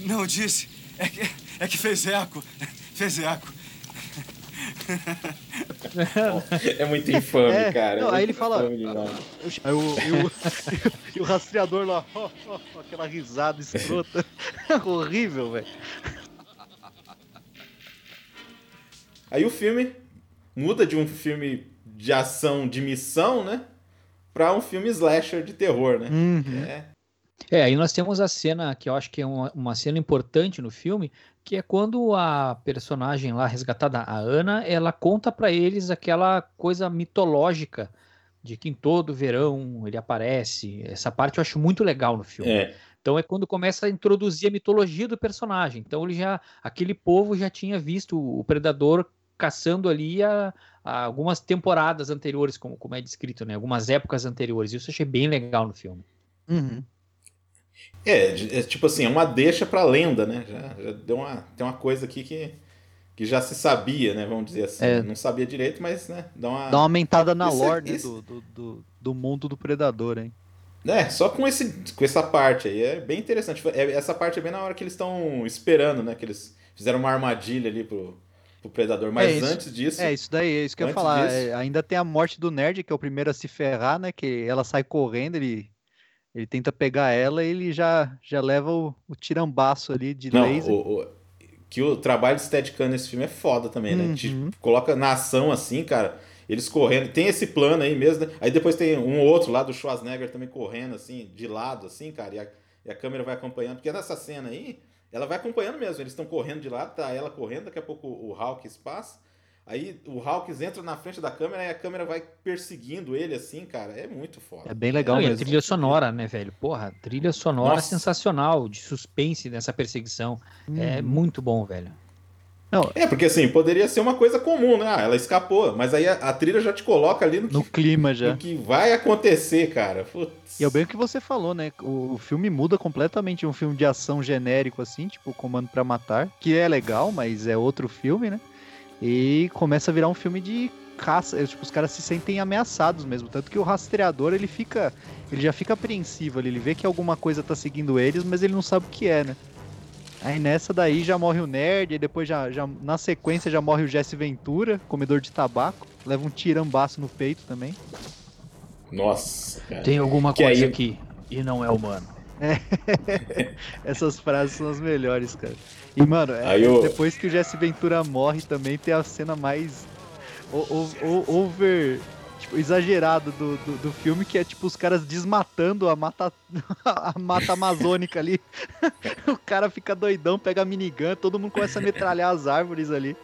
Não disse. É que, é que fez eco. Fez eco. É muito infame, É, cara. não, é aí ele fala-. Aí o, e, o, e o rastreador lá, ó, ó, aquela risada escrota. Horrível, velho. Aí o filme muda de um filme de ação de missão, né? Pra um filme slasher de terror, né? Uhum. É. É, aí nós temos a cena que eu acho que é uma, uma cena importante no filme, que é quando a personagem lá resgatada, a Ana, ela conta pra eles aquela coisa mitológica de que em todo verão ele aparece. Essa parte eu acho muito legal no filme. É. Então é quando começa a introduzir a mitologia do personagem. Então ele já, aquele povo já tinha visto o predador caçando ali a, a algumas temporadas anteriores, como, como é descrito, né? Algumas épocas anteriores. Isso eu achei bem legal no filme. Uhum. É, é tipo assim, é uma deixa pra lenda, né? Já, já deu uma, tem uma coisa aqui que, que já se sabia, né? Vamos dizer assim. É. Não sabia direito, mas, né? Dá uma. Dá uma aumentada na Isso é- lore né, isso- do, do, do, do mundo do predador, hein? É, só com, esse, com essa parte aí. É bem interessante. É- essa parte é bem na hora que eles estão esperando, né? Que eles fizeram uma armadilha ali pro, pro predador. Mas É isso. antes disso. É, isso daí, é isso que eu ia falar. disso- É, ainda tem a morte do nerd, que é o primeiro a se ferrar, né? Que ela sai correndo, ele, ele tenta pegar ela e ele já, já leva o, o tirambaço ali de Não, laser. o, o- que o trabalho de Steadicam nesse filme é foda também, né? Te Uhum. coloca na ação assim, cara. Eles correndo. Tem esse plano aí mesmo, né? Aí depois tem um outro lá do Schwarzenegger também correndo, assim, de lado, assim, cara. E a, e a câmera vai acompanhando. Porque nessa cena aí, ela vai acompanhando mesmo. Eles estão correndo de lado, tá ela correndo, daqui a pouco o Hawks passa. Aí o Hawks entra na frente da câmera e a câmera vai perseguindo ele, assim, cara. É muito foda. É bem legal Não, e a mesmo. trilha sonora, né, velho? Porra, trilha sonora Nossa. sensacional, de suspense nessa perseguição. É Uhum. muito bom, velho. É, porque assim, poderia ser uma coisa comum, né? Ah, ela escapou. Mas aí a, a trilha já te coloca ali no que No clima já. O que vai acontecer, cara? Putz. E é bem o que você falou, né? O, o filme muda completamente um filme de ação genérico, assim, tipo Comando pra Matar, que é legal, mas é outro filme, né? E começa a virar um filme de caça. é, Tipo, os caras se sentem ameaçados mesmo. Tanto que o rastreador, ele fica. Ele já fica apreensivo ali. Ele vê que alguma coisa tá seguindo eles, mas ele não sabe o que é, né? Aí nessa daí já morre o nerd, e depois já, já na sequência já morre o Jesse Ventura, comedor de tabaco, leva um tirambaço no peito também. Nossa, cara. Tem alguma Que coisa aí- aqui e não é humano. Essas frases são as melhores, cara. E, mano, é- o- depois que o Jesse Ventura morre também tem a cena mais o- o- o- over. Exagerado do, do, do filme, que é tipo os caras desmatando a mata, a mata amazônica ali. o cara fica doidão, pega a minigun, todo mundo começa a metralhar as árvores ali.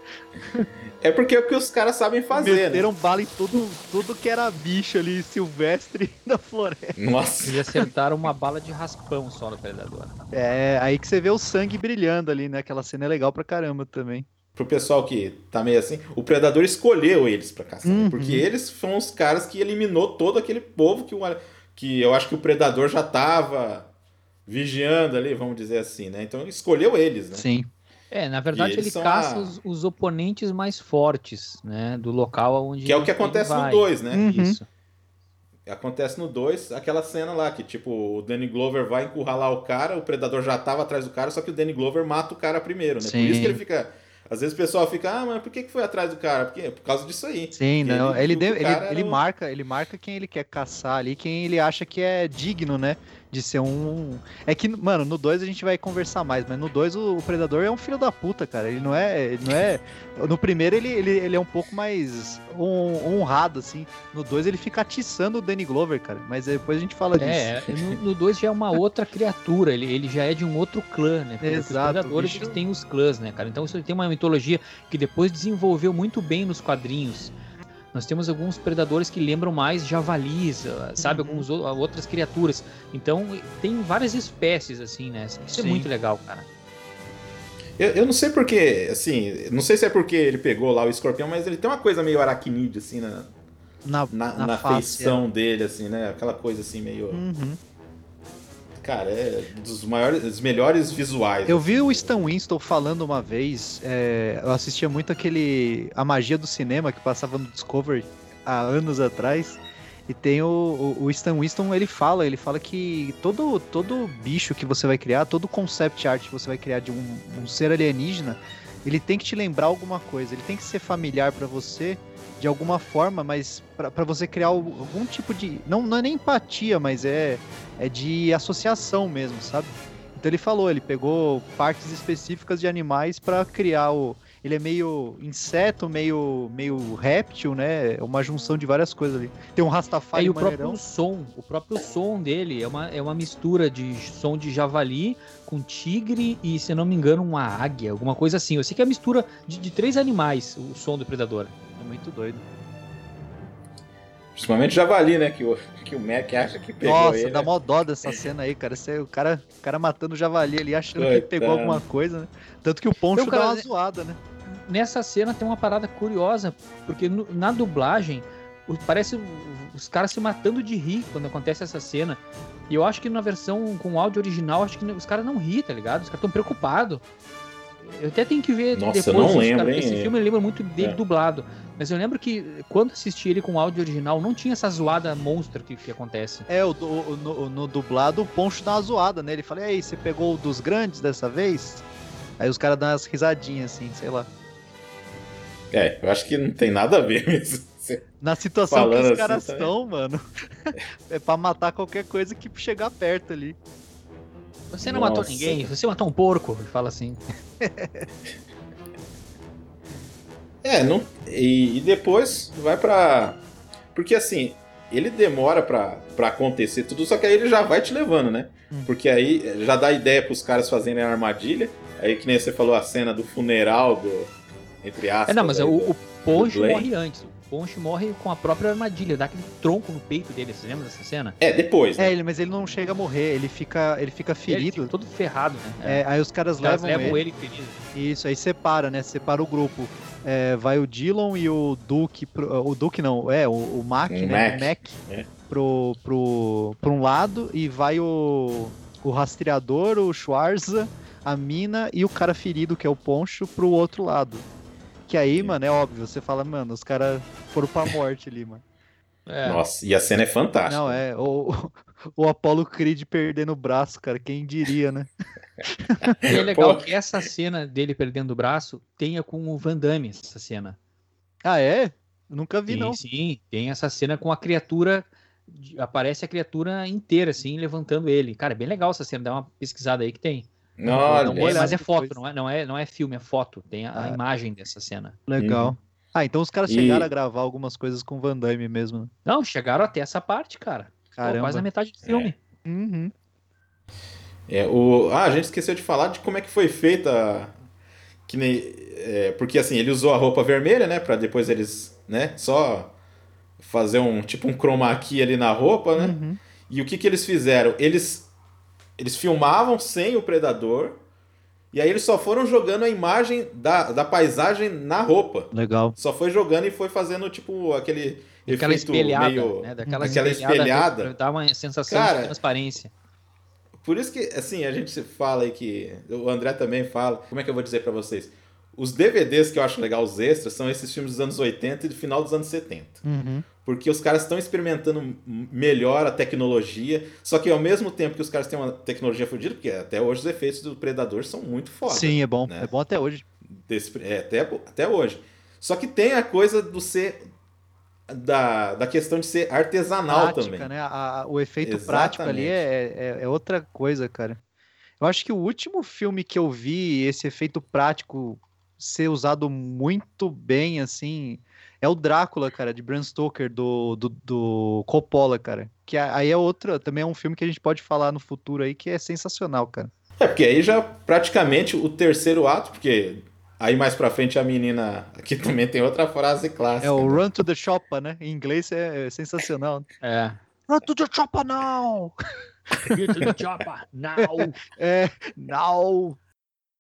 É porque é o que os caras sabem fazer, né? Meteram bala em tudo, tudo que era bicho ali, silvestre da floresta. Nossa. Eles acertaram uma bala de raspão só no predador. É, aí que você vê o sangue brilhando ali, né? Aquela cena é legal pra caramba também. Pro pessoal que tá meio assim, o Predador escolheu eles pra caçar. Uhum. Porque eles foram os caras que eliminou todo aquele povo que, o, que eu acho que o Predador já tava vigiando ali, vamos dizer assim, né? Então ele escolheu eles, né? Sim. É, na verdade eles ele são caça a- os, os oponentes mais fortes, né? Do local onde. Que é o que acontece no vai. 2, né? Uhum. Isso. Acontece no 2, aquela cena lá que, tipo, o Danny Glover vai encurralar o cara, o Predador já tava atrás do cara, só que o Danny Glover mata o cara primeiro, né? Por Sim. isso que ele fica. Às vezes o pessoal fica, ah, mas por que que foi atrás do cara? Porque, por causa disso aí. Sim, Porque não. Ele, viu deu- ele, ele o- marca, ele marca quem ele quer caçar ali, quem ele acha que é digno, né? De ser um. É que, mano, no 2 a gente vai conversar mais, mas no 2 o, o Predador é um filho da puta, cara. Ele não é. Ele não é. No primeiro ele, ele, ele é um pouco mais hon- honrado, assim. No 2 ele fica atiçando o Danny Glover, cara. Mas depois a gente fala disso. É, no 2 já é uma outra criatura, ele, ele já é de um outro clã, né? Porque Exato, Os predadores bicho- têm os clãs, né, cara? Então isso tem uma mitologia que depois desenvolveu muito bem nos quadrinhos. Nós temos alguns predadores que lembram mais javalis, ah, sabe? Uhum. Algumas outras criaturas. Então tem várias espécies, assim, né? Isso é Sim. muito legal, cara. Eu, eu não sei porque, assim, não sei se é porque ele pegou lá o escorpião, mas ele tem uma coisa meio aracnídeo, assim, na, Na, na, na face, feição dele, assim, né? Aquela coisa assim, meio. é. Uhum. Cara, é dos maiores, dos melhores visuais. Eu vi o Stan Winston falando uma vez, é, eu assistia muito aquele A Magia do Cinema que passava no Discovery há anos atrás. E tem o, o, o Stan Winston, ele fala, ele fala que todo, todo bicho que você vai criar, todo concept art que você vai criar de um, um ser alienígena, ele tem que te lembrar alguma coisa, ele tem que ser familiar pra você de alguma forma, mas pra você criar al- algum tipo de. Não, não é nem empatia, mas é, é de associação mesmo, sabe? Então ele falou, ele pegou partes específicas de animais pra criar o. Ele é meio inseto, meio, meio réptil, né? É uma junção de várias coisas ali. Tem um Rastafari Aí o maneirão. próprio som, o próprio som dele é uma, é uma mistura de som de javali com tigre e, se não me engano, uma águia, alguma coisa assim. Eu sei que é a mistura de, de três animais, o som do predador. É muito doido. Principalmente javali, né? Que o, que o Mac acha que pegou Nossa, ele. dá né? mó dó dessa cena aí, cara. Esse é o cara, o cara matando o javali ali, achando que Coitado. pegou alguma coisa, né? Tanto que o Poncho Então, cara, dá uma zoada, né? Nessa cena tem uma parada curiosa, porque no- na dublagem o- parece o- os caras se matando de rir quando acontece essa cena. E eu acho que na versão com áudio original, acho que os caras não ri, tá ligado? Os caras estão preocupados. Eu até tenho que ver Nossa, eu depois não lembro, cara, hein? Esse filme eu lembro muito dele É. dublado. Mas eu lembro que quando assisti ele com áudio original, não tinha essa zoada monstro que, que acontece. É, o, do- o- no, no dublado, o Poncho dá uma zoada nele. Fala, e aí, você pegou o dos grandes dessa vez? Aí os caras dão umas risadinhas, assim, sei lá. É, eu acho que não tem nada a ver mesmo. Na situação Falando que os assim caras também. estão, mano. é pra matar qualquer coisa que chegar perto ali. Você não matou Nossa. ninguém, você matou um porco. Ele fala assim. É, não, e, e depois vai pra. Porque assim, ele demora pra, pra acontecer tudo, só que aí ele já vai te levando, né? Hum. Porque aí já dá ideia pros caras fazerem a armadilha. Aí que nem você falou a cena do funeral do. Entre aspas. É, não, mas aí, o, do- o Poncho morre antes. O Poncho morre com a própria armadilha, dá aquele tronco no peito dele. Você lembra dessa cena? É, depois, né? É, ele, mas ele não chega a morrer, ele fica, ele fica Ele ferido. fica todo ferrado, né? É, aí os caras Os caras levam, levam ele. ele ferido. Isso, aí separa, né? Separa o grupo. É, vai o Dillon e o Duke. Pro, o Duke não, é, o, o Mac, O né? Mac, O Mac é. pro, pro, pro um lado e vai o, o rastreador, o Schwarza, a mina e o cara ferido, que é o Poncho, pro outro lado. Que aí, mano, é óbvio, você fala, mano, os caras foram pra morte ali, mano. É. Nossa, e a cena é fantástica. Não, é. O, o Apollo Creed perdendo o braço, cara, quem diria, né? E é legal Pô. que essa cena dele perdendo o braço tenha com o Van Damme, essa cena. Ah, é? Nunca vi, sim, não. sim, tem essa cena com a criatura. Aparece a criatura inteira, assim, levantando ele. Cara, é bem legal essa cena, dá uma pesquisada aí que tem. Dá uma É, mas é foto, depois. não é, não, é, não é filme, é foto. Tem a, a Ah. imagem dessa cena. Legal. Ah, então os caras E- chegaram a gravar algumas coisas com o Van Damme mesmo, né? Não, chegaram até essa parte, cara. Pô, Caramba. quase a metade do filme. Uhum. É, o... Ah, a gente esqueceu de falar de como é que foi feita. Que nem... é, porque assim, ele usou a roupa vermelha, né? Pra depois eles, né? Só fazer um tipo um chroma key ali na roupa, né? Uhum. E o que, que eles fizeram? Eles, eles filmavam sem o predador. E aí eles só foram jogando a imagem da, da paisagem na roupa. Legal. Só foi jogando e foi fazendo, tipo, aquele Daquela espelhada, meio... né? Daquela aquela espelhada. espelhada. Dar uma sensação Cara, de transparência. Por isso que, assim, a gente fala aí que. O André também fala. Como é que eu vou dizer pra vocês? Os DVDs que eu acho legal, os extras, são esses filmes dos anos 80 e do final dos anos 70. Uhum. Porque os caras estão experimentando melhor a tecnologia, só que ao mesmo tempo que os caras têm uma tecnologia fodida, porque até hoje os efeitos do Predador são muito foda. Sim, é bom. né? É bom até hoje. Desse- é, até, até hoje. Só que tem a coisa do ser. Da, da questão de ser artesanal Prática, também. né? A- a- o efeito prático ali é, é, é outra coisa, cara. Eu acho que o último filme que eu vi esse efeito prático ser usado muito bem, assim, é o Drácula, cara, de Bram Stoker, do, do, do Coppola, cara. Que aí é outra, também é um filme que a gente pode falar no futuro aí, que é sensacional, cara. É, porque aí já praticamente o terceiro ato, porque aí mais pra frente a menina. Aqui também tem outra frase clássica. É o né? Run to the Chopper, né? Em inglês é, é sensacional. É. Run to the Chopper now! Get to the chopper now. É, now!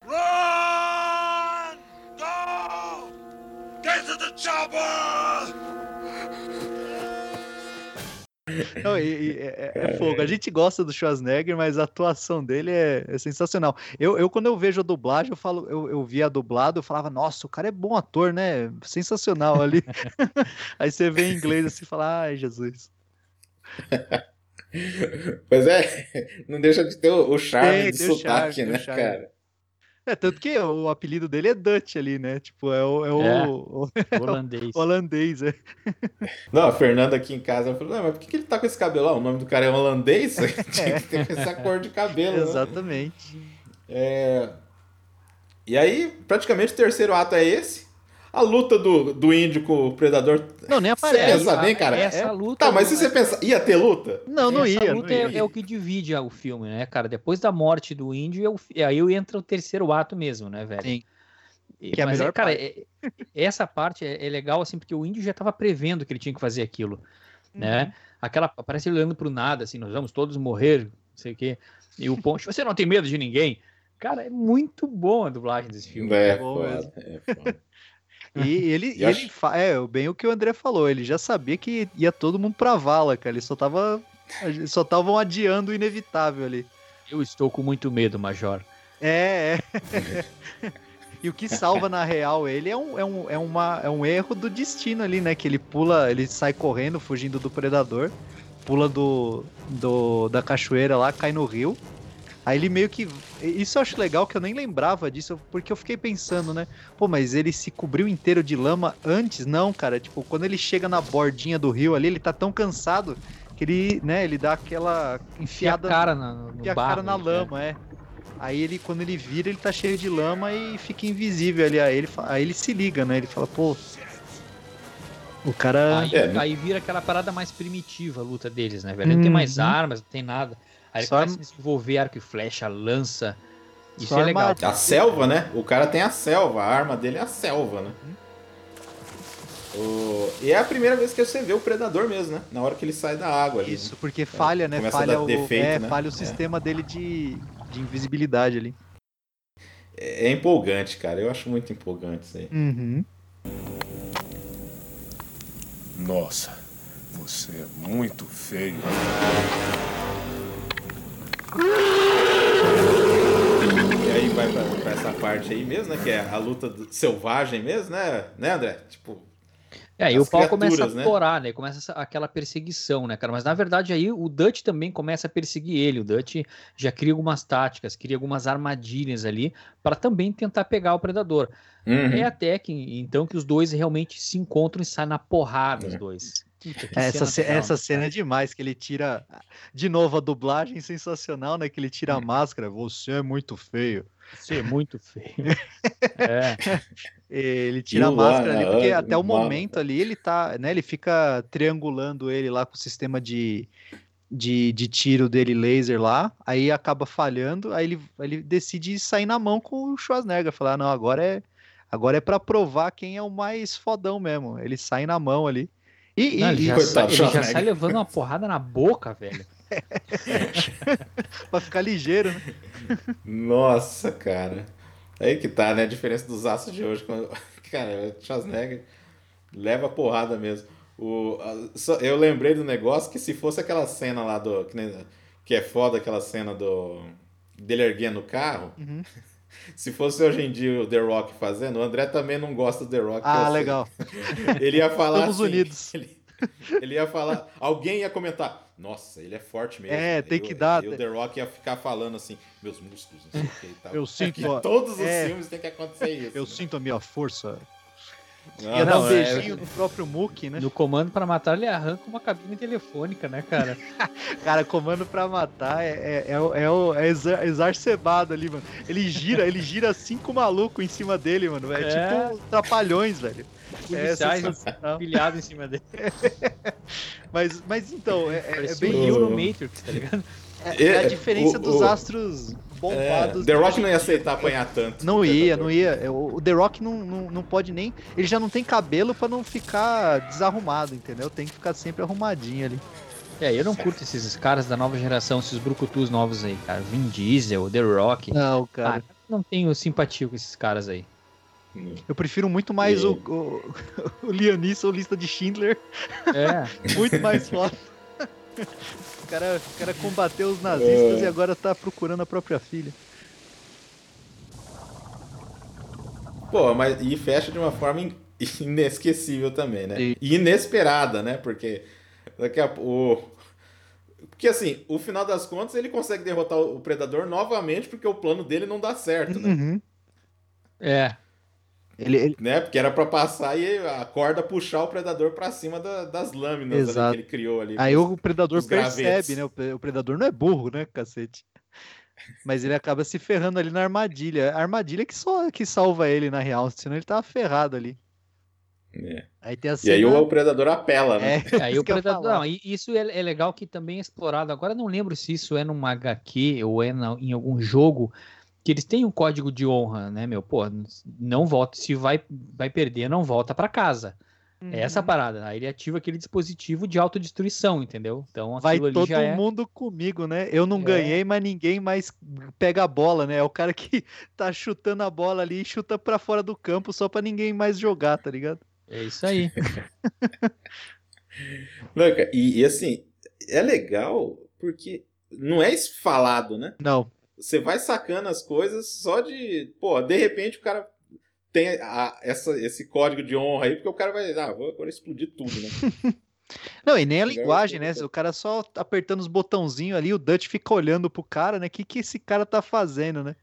Run! Go! Get to the chopper! Não, e- e é, é fogo. A gente gosta do Schwarzenegger, mas a atuação dele é, é sensacional. Eu, eu, quando eu vejo a dublagem, eu falo, eu, eu via dublado, eu falava, nossa, o cara é bom ator, né? Sensacional ali. Aí você vê em inglês assim e fala, ai, Jesus. Pois é, não deixa de ter o o charme Tem, do sotaque, charme, né, charme. cara? É, tanto que o apelido dele é Dutch ali, né? Tipo, é o, é o, É. o Holandês. holandês, é. Não, a Fernanda aqui em casa falou: não, mas por que, que ele tá com esse cabelo? Ah, o nome do cara é holandês? Tinha que ter essa cor de cabelo. né? Exatamente. É... E aí, praticamente o terceiro ato é esse. A luta do, do índio com o predador. Não, nem Você aparece. pensa bem, cara? Essa É. luta. Tá, mas se você pensar, ia ter luta? Não, não essa ia. luta não ia. é, é o que divide o filme, né, cara? Depois da morte do índio, é o fi- aí entra o terceiro ato mesmo, né, velho? Sim. Que é a mas, melhor cara, parte. é- essa parte é, é legal, assim, porque o índio já tava prevendo que ele tinha que fazer aquilo, né? Uhum. Aquela, parece ele olhando pro nada, assim, nós vamos todos morrer, não sei o quê. E o ponto, você não tem medo de ninguém? Cara, é muito bom a dublagem desse filme. É, bom foda, mesmo. é foda. E ele, E acho- ele é bem o que o André falou, ele já sabia que ia todo mundo pra vala, cara. Ele só tava. eles Só estavam adiando o inevitável ali. Eu estou com muito medo, Major. É, é. E o que salva na real ele é um, é, um, é, uma, é um erro do destino ali, né? Que ele pula, ele sai correndo, fugindo do predador, pula do, do da cachoeira lá, cai no rio. Aí ele meio que. Isso eu acho legal que eu nem lembrava disso, porque eu fiquei pensando, né? Pô, mas ele se cobriu inteiro de lama antes? Não, cara. Tipo, quando ele chega na bordinha do rio ali, ele tá tão cansado que ele, né, ele dá aquela Enfia a enfiada cara na, no e a barro, cara na né? lama, é. Aí ele, quando ele vira, ele tá cheio de lama e fica invisível ali. Aí ele, aí ele se liga, né? Ele fala, pô. O cara. Aí, É, né? aí vira aquela parada mais primitiva a luta deles, né, velho? Não tem mais Uhum. armas, não tem nada. Aí ele Só começa a desenvolver arco e flecha, lança. Isso Só é legal. A selva, né? O cara tem a selva, a arma dele é a selva, né? O- E é a primeira vez que você vê o predador mesmo, né? Na hora que ele sai da água ali. Isso, porque falha, né? Falha o, defeito, é, né? falha o É. sistema dele de, de invisibilidade ali. É é empolgante, cara. Eu acho muito empolgante isso aí. Uhum. Nossa, você é muito feio. E aí vai pra, pra essa parte aí mesmo, né? Que é a luta selvagem mesmo, né? Né, André? Tipo, É, aí o pau começa a criaturas, né? torar, né? Começa aquela perseguição, né, cara? Mas na verdade aí o Dutch também começa a perseguir ele. O Dutch já cria algumas táticas, cria algumas armadilhas ali para também tentar pegar o predador. uhum. É até que então que os dois realmente se encontram e saem na porrada, os É. dois. Essa, ce- legal, essa cena é demais, que ele tira. De novo, a dublagem sensacional, né? Que ele tira a máscara. Você é muito feio. Ser muito feio. É. Ele tira E a máscara ali, porque ah, até o momento ali ele tá, né? Ele fica triangulando ele lá com o sistema de, de, de tiro dele laser lá, aí acaba falhando, aí ele, ele decide sair na mão com o Schwarzenegger, falar, não, agora é agora é para provar quem é o mais fodão mesmo. Ele sai na mão ali. E, e- Não, ele e já, coitado sai, do ele já sai levando uma porrada na boca, velho. pra ficar ligeiro, né? Nossa, cara. Aí que tá, né? A diferença dos aços de hoje. Quando... Cara, o Schwarzenegger leva porrada mesmo. O... Eu lembrei do negócio que se fosse aquela cena lá do. Que é foda aquela cena do. dele erguendo o carro. Uhum. Se fosse hoje em dia o The Rock fazendo, o André também não gosta do The Rock. Ah, eu legal. Ele ia falar Estamos assim, unidos. Ele, ele ia falar, alguém ia comentar, nossa, ele é forte mesmo. É, tem Aí que dar- E o The Rock ia ficar falando assim, meus músculos, não sei o que e tal. Eu sinto, Em ó, todos os é. filmes tem que acontecer isso. Eu sinto a minha força. Ah, Ia dar um não, é- beijinho no próprio Mookie, né? No comando pra matar, ele arranca uma cabine telefônica, né, cara? Cara, comando pra matar é, é, é, é, o- é exa- exacerbado ali, mano. Ele gira, ele gira cinco malucos em cima dele, mano. É, É. tipo trapalhões, velho. É Policiais pilhados em cima dele. Mas, mas então, é, é- é bem o no Matrix, tá ligado? É, é a É, diferença o- dos o- astros É, bombados. The Rock não ia aceitar apanhar tanto. Não ia, não ia. É, O The Rock não, não, não pode nem. Ele já não tem cabelo pra não ficar desarrumado, entendeu? Tem que ficar sempre arrumadinho ali. É, eu não curto esses caras da nova geração, esses brucutus novos aí, cara. Vin Diesel, The Rock. Não, cara. Ah, não tenho simpatia com esses caras aí. Eu prefiro muito mais E- o, o, o Lianisson, lista de Schindler. É, Muito mais foda. O cara, o cara combateu os nazistas É. e agora tá procurando a própria filha. Pô, mas e fecha de uma forma in- inesquecível também, né? E inesperada, né? Porque daqui a pouco. Porque assim, o final das contas ele consegue derrotar o Predador novamente porque o plano dele não dá certo, né? Uhum. é. Ele, ele- né? Porque era pra passar e a corda puxar o predador pra cima da- das lâminas ali Exato. que ele criou ali. Aí o predador os percebe, né? O pre- O predador não é burro, né, cacete? Mas ele acaba se ferrando ali na armadilha. A armadilha que só que salva ele, na real, senão ele tava ferrado ali. É. Aí tem a E cena... aí o predador apela, né? É, Aí isso o Predador. Não, e isso é, é legal que também é explorado. Agora eu não lembro se isso é numa HQ ou é na- em algum jogo. Que eles têm um código de honra, né, meu? Pô, não volta. Se vai, vai perder, não volta pra casa. É essa a parada. Aí ele ativa aquele dispositivo de autodestruição, entendeu? Então Vai todo já é. mundo comigo, né? Eu não É. ganhei, mas ninguém mais pega a bola, né? É o cara que tá chutando a bola ali e chuta pra fora do campo só pra ninguém mais jogar, tá ligado? É isso aí. Não, cara, e, e assim, é legal porque não é falado, né? Não. Você vai sacando as coisas só de. Pô, de repente o cara tem a- essa, esse código de honra aí, porque o cara vai. Ah, vou agora explodir tudo, né? Não, e nem a linguagem, né? O cara só apertando os botãozinhos ali, o Dutch fica olhando pro cara, né? O que, que esse cara tá fazendo, né?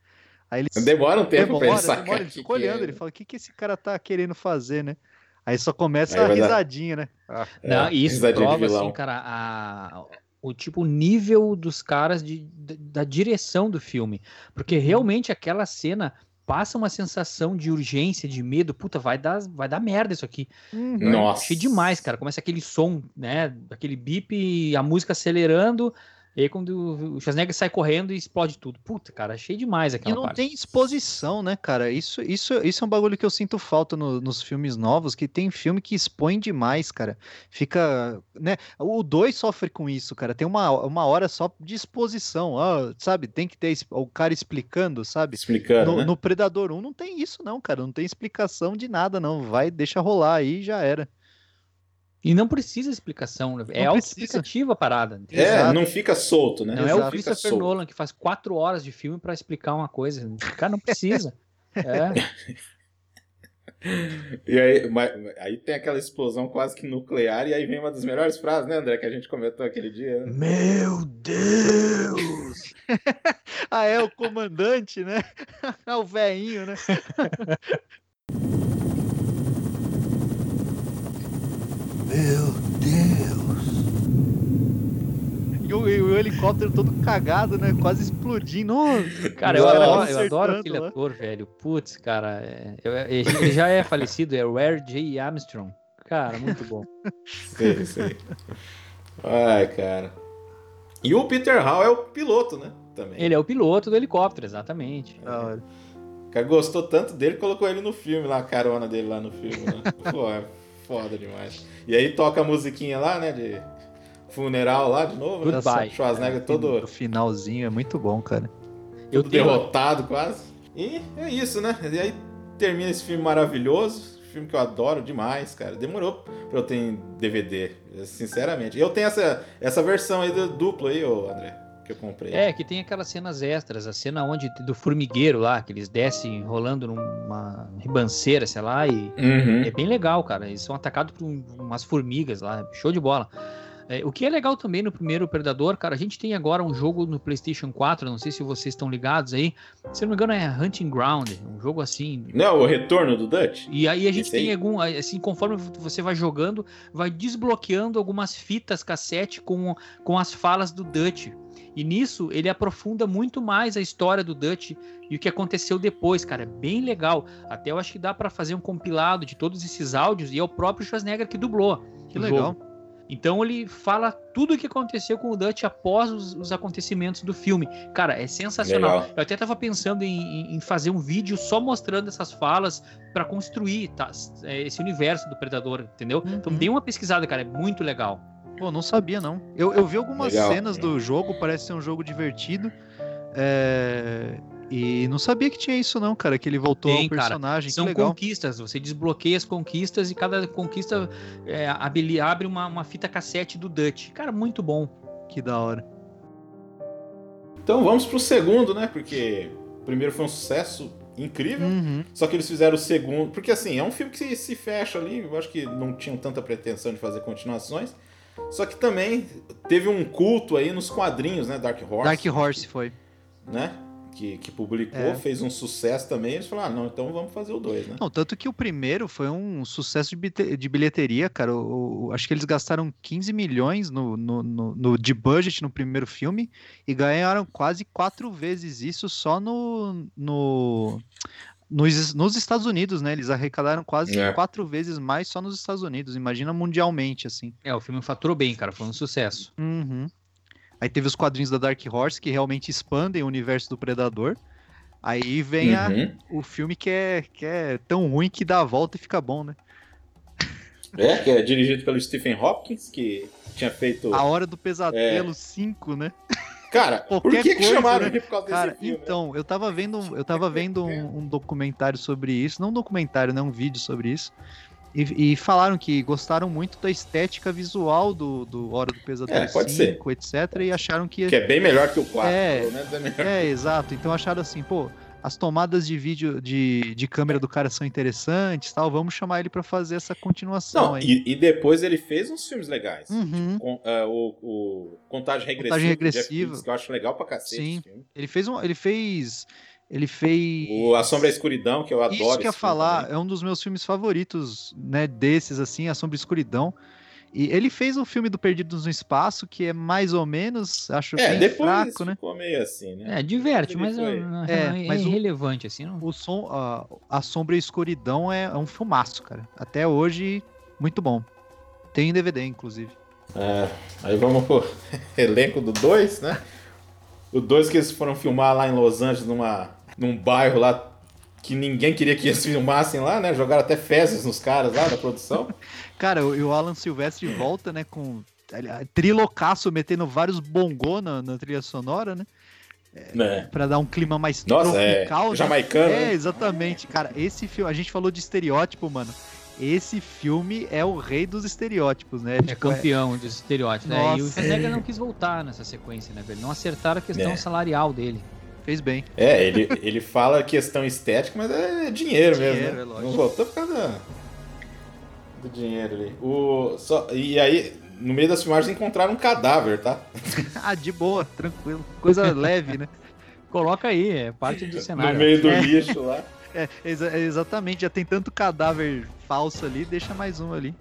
Aí ele Demora um tempo pra ele demora, sacar. demora, ele que fica que é, olhando, ele né? fala, o que, que esse cara tá querendo fazer, né? Aí só começa Aí a vai dar- risadinha, né? É, Não, e isso risadinha prova, assim, cara, a- o tipo, o nível dos caras de, da, da direção do filme. Porque realmente aquela cena passa uma sensação de urgência, de medo. Puta, vai dar, vai dar merda isso aqui. Uhum. Nossa. Achei demais, cara. Começa aquele som, né? Aquele bip, a música acelerando. E aí quando o Schwarzenegger sai correndo e explode tudo. Puta, cara, achei demais E aquela não parte. tem exposição, né, cara? Isso, isso, isso é um bagulho que eu sinto falta no- nos filmes novos, que tem filme que expõe demais, cara. Fica, né? O 2 sofre com isso, cara. Tem uma, uma hora só de exposição, ah, sabe? Tem que ter o cara explicando, sabe? Explicando, No, né? no Predador 1 não tem isso, não, cara. Não tem explicação de nada, não. Vai, deixa rolar aí e já era. E não precisa explicação. né? É autoexplicativa a parada. entendeu? É, Exato. não fica solto, né? Não é o Fica Christopher solto. Nolan que faz quatro horas de filme pra explicar uma coisa. O cara não precisa. É. E aí, mas- aí tem aquela explosão quase que nuclear, e aí vem uma das melhores frases, né, André, que a gente comentou aquele dia. né? Meu Deus! ah, é o comandante, né? o velhinho, né? Meu Deus. E o, e o helicóptero todo cagado, né? Quase explodindo. Ô, Cara, eu adoro, eu adoro aquele lá. ator, velho. Putz, cara. é- eu- ele já é falecido, é Ware J. Armstrong. Cara, muito bom. Sei, sei. Ai, cara. E o Peter Hall é o piloto, né? Também. Ele é o piloto do helicóptero, exatamente. da hora. O cara gostou tanto dele, colocou ele no filme lá, a carona dele lá no filme. Né? Pô, é foda demais. E aí toca a musiquinha lá, né? De funeral lá de novo, né? Goodbye. Schwarzenegger todo, No finalzinho é muito bom, cara. Eu tenho, derrotado quase. E é isso, né? E aí termina esse filme maravilhoso. Filme que eu adoro demais, cara. Demorou pra eu ter DVD, sinceramente. Eu tenho essa, essa versão aí do duplo aí, ô André, que eu comprei. É, que tem aquelas cenas extras, a cena onde do formigueiro lá, que eles descem rolando numa ribanceira, sei lá, e Uhum. é bem legal, cara. Eles são atacados por um- umas formigas lá, show de bola. É, o que é legal também no primeiro Predador, cara, a gente tem agora um jogo no PlayStation 4, não sei se vocês estão ligados aí. Se não me engano, é Hunting Ground, um jogo assim. Não, o retorno do Dutch? E aí a gente Esse tem aí? algum, assim, conforme você vai jogando, vai desbloqueando algumas fitas cassete com, com as falas do Dutch. E nisso ele aprofunda muito mais a história do Dutch e o que aconteceu depois, cara. É bem legal. Até eu acho que dá pra fazer um compilado de todos esses áudios e é o próprio Schwarzenegger que dublou. Que legal. jogo. Então ele fala tudo o que aconteceu com o Dutch após os, os acontecimentos do filme. Cara, é sensacional. Legal. Eu até tava pensando em, em- fazer um vídeo só mostrando essas falas pra construir tá, é, esse universo do Predador, entendeu? Então Uhum. dê uma pesquisada, cara, é muito legal. Pô, não sabia, não. Eu, eu vi algumas Legal. cenas do jogo, parece ser um jogo divertido. é, E não sabia que tinha isso, não, cara. Que ele voltou Tem, ao cara. personagem. São que legal. conquistas, você desbloqueia as conquistas e cada conquista é, abre, abre uma, uma fita cassete do Dutch. Cara, muito bom. Que da hora. Então vamos pro segundo, né? Porque o primeiro foi um sucesso incrível. Uhum. Só que eles fizeram o segundo. Porque assim, é um filme que se, se fecha ali. Eu acho que não tinham tanta pretensão de fazer continuações. Só que também teve um culto aí nos quadrinhos, né? Dark Horse. Dark Horse foi. Né? Que, que publicou, É. fez um sucesso também. Eles falaram, ah, não, então vamos fazer o dois, né? Não, tanto que o primeiro foi um sucesso de, de bilheteria, cara. O- o- acho que eles gastaram 15 milhões no, no, no- no- de budget no primeiro filme e ganharam quase quatro vezes isso só no, no, nos, nos Estados Unidos, né? Eles arrecadaram quase É. quatro vezes mais só nos Estados Unidos. Imagina mundialmente, assim. É, o filme faturou bem, cara, foi um sucesso. Uhum. Aí teve os quadrinhos da Dark Horse que realmente expandem o universo do Predador. Aí vem a- Uhum. o filme que é, que é tão ruim que dá a volta e fica bom, né? É, que é dirigido pelo Stephen Hopkins, que tinha feito. A Hora do Pesadelo 5, né? Cara, por qualquer que, que coisa, chamaram né? ele por causa Cara, desse filme? então, eu tava vendo, eu tava vendo um, um documentário sobre isso, não um documentário, né, um vídeo sobre isso. E, e falaram que gostaram muito da estética visual do, do Hora do Pesadelo É, pode 5, etc. E acharam que. Que é bem melhor que o 4, É. pelo menos é melhor. É, exato. Então acharam assim, pô, as tomadas de vídeo de, de câmera do cara são interessantes tal. Vamos chamar ele pra fazer essa continuação Não, e, e depois ele fez uns filmes legais. Uhum. Com, ah, o, o Contagem Regressiva. Contagem Regressiva. Que eu acho legal pra cacete Sim. esse filme. Ele fez um. Ele fez. Ele fez. O A Sombra e a Escuridão, que eu adoro. Isso que eu ia falar, também. é um dos meus filmes favoritos, né, desses, assim, A Sombra e Escuridão. E ele fez o filme do Perdidos no Espaço, que é mais ou menos, acho É, bem depois fraco, né? ficou meio assim, né? É, diverte, mas foi- não- não- É, é, mas o- irrelevante, assim. Não... O som, a, a Sombra e a Escuridão é, é um filmaço, cara. Até hoje, muito bom. Tem em DVD, inclusive. É, aí vamos pro elenco do 2, né? O 2 que eles foram filmar lá em Los Angeles, numa, num bairro lá que ninguém queria que eles filmassem lá, né? Jogaram até fezes nos caras lá da produção. Cara, o, e o Alan Silvestre volta, né, com trilocaço, metendo vários bongô na, na trilha sonora, né? né? Pra dar um clima mais Nossa, é tropical. né? jamaicano, É, né? exatamente. Cara, esse filme, a gente falou de estereótipo, mano. Esse filme é o rei dos estereótipos, né? É campeão dos estereótipos, né? E o. Schwarzenegger não quis voltar nessa sequência, né, velho? Não acertaram a questão É. salarial dele. Fez bem. É, ele, ele fala questão estética, mas é dinheiro, mesmo. Dinheiro, Né? é lógico. Não voltou por causa do dinheiro ali. O, só, e aí, no meio das filmagens, encontraram um cadáver, tá? ah, de boa, tranquilo. Coisa leve, né? Coloca aí, é parte do cenário. No meio do É. lixo lá. É, exa- exatamente, já tem tanto cadáver falso ali, deixa mais um ali.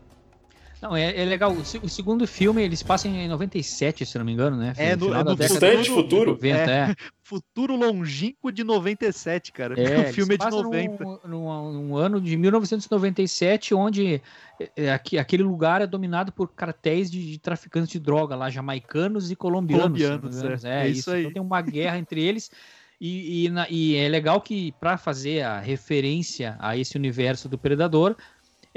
Não, é, é legal. O, o segundo filme, eles passam em 97, se não me engano, né? É, no- é distante de futuro. 90, é. Futuro longínquo de 97, cara. É, o filme é de passam 90. Num, num- num ano de 1997, onde é, é, aqui- aquele lugar é dominado por cartéis de, de traficantes de droga lá, jamaicanos e colombianos. Colombianos, é. É, É isso. isso aí. Então tem uma guerra entre eles. E, e na- e é legal que, para fazer a referência a esse universo do Predador,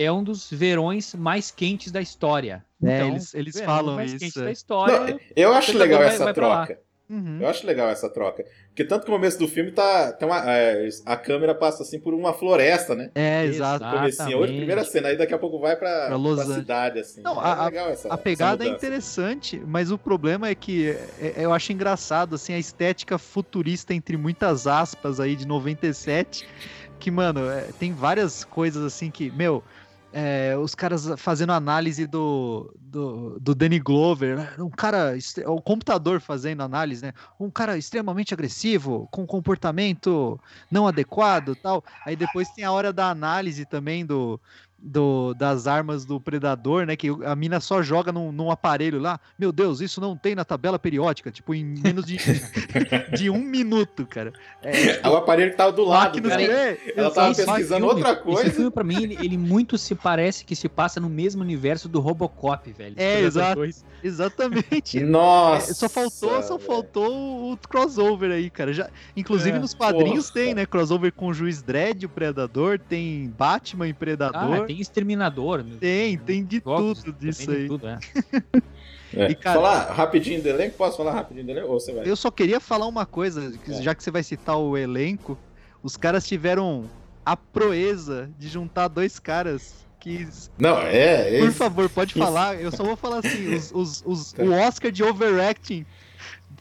é um dos verões mais quentes da história. É, Então, eles- eles verão falam mais isso, quente é. da história. Não, eu acho legal vai- essa vai troca. Uhum. Eu acho legal essa troca. Porque tanto que no começo do filme tá. Tem uma, é, a câmera passa assim por uma floresta, né? É, exato. Comecinho. Hoje, primeira cena, aí daqui a pouco vai pra, Pra Los pra cidade, assim. Não, é a- legal essa A pegada é interessante, mas o problema é que eu acho engraçado, assim, a estética futurista, entre muitas aspas aí, de 97, que, mano, é, tem várias coisas assim que, meu, é, os caras fazendo análise do, do, do Danny Glover, né? um cara, o computador fazendo análise, né? Um cara extremamente agressivo, com comportamento não adequado tal. Aí depois tem a hora da análise também do, do, das armas do predador, né? Que a mina só joga num, num aparelho lá. Meu Deus, isso não tem na tabela periódica, tipo, em menos de, de um minuto, cara. É, É o aparelho que tava do lado, cara. é, Ela tava pesquisando filme- outra coisa. Esse filme, pra mim, ele, ele muito se parece que se passa no mesmo universo do Robocop, velho. É, Predador exato. 2. Exatamente. Nossa! É, só faltou, só faltou o crossover aí, cara. Já, inclusive É, nos quadrinhos porra. tem, né? Crossover com o Juiz Dredd, o Predador, tem Batman e Ah, Predador. Tem Exterminador. tem, tem de Jogos tudo disso tem aí. tudo, é. É. E, cara- Falar rapidinho do elenco? Posso falar rapidinho do elenco? Ou você vai? Eu só queria falar uma coisa, que É. já que você vai citar o elenco, os caras tiveram a proeza de juntar dois caras que. Não, é. é Por favor, pode isso. falar. Eu só vou falar assim: os, os- os- Tá. o Oscar de overacting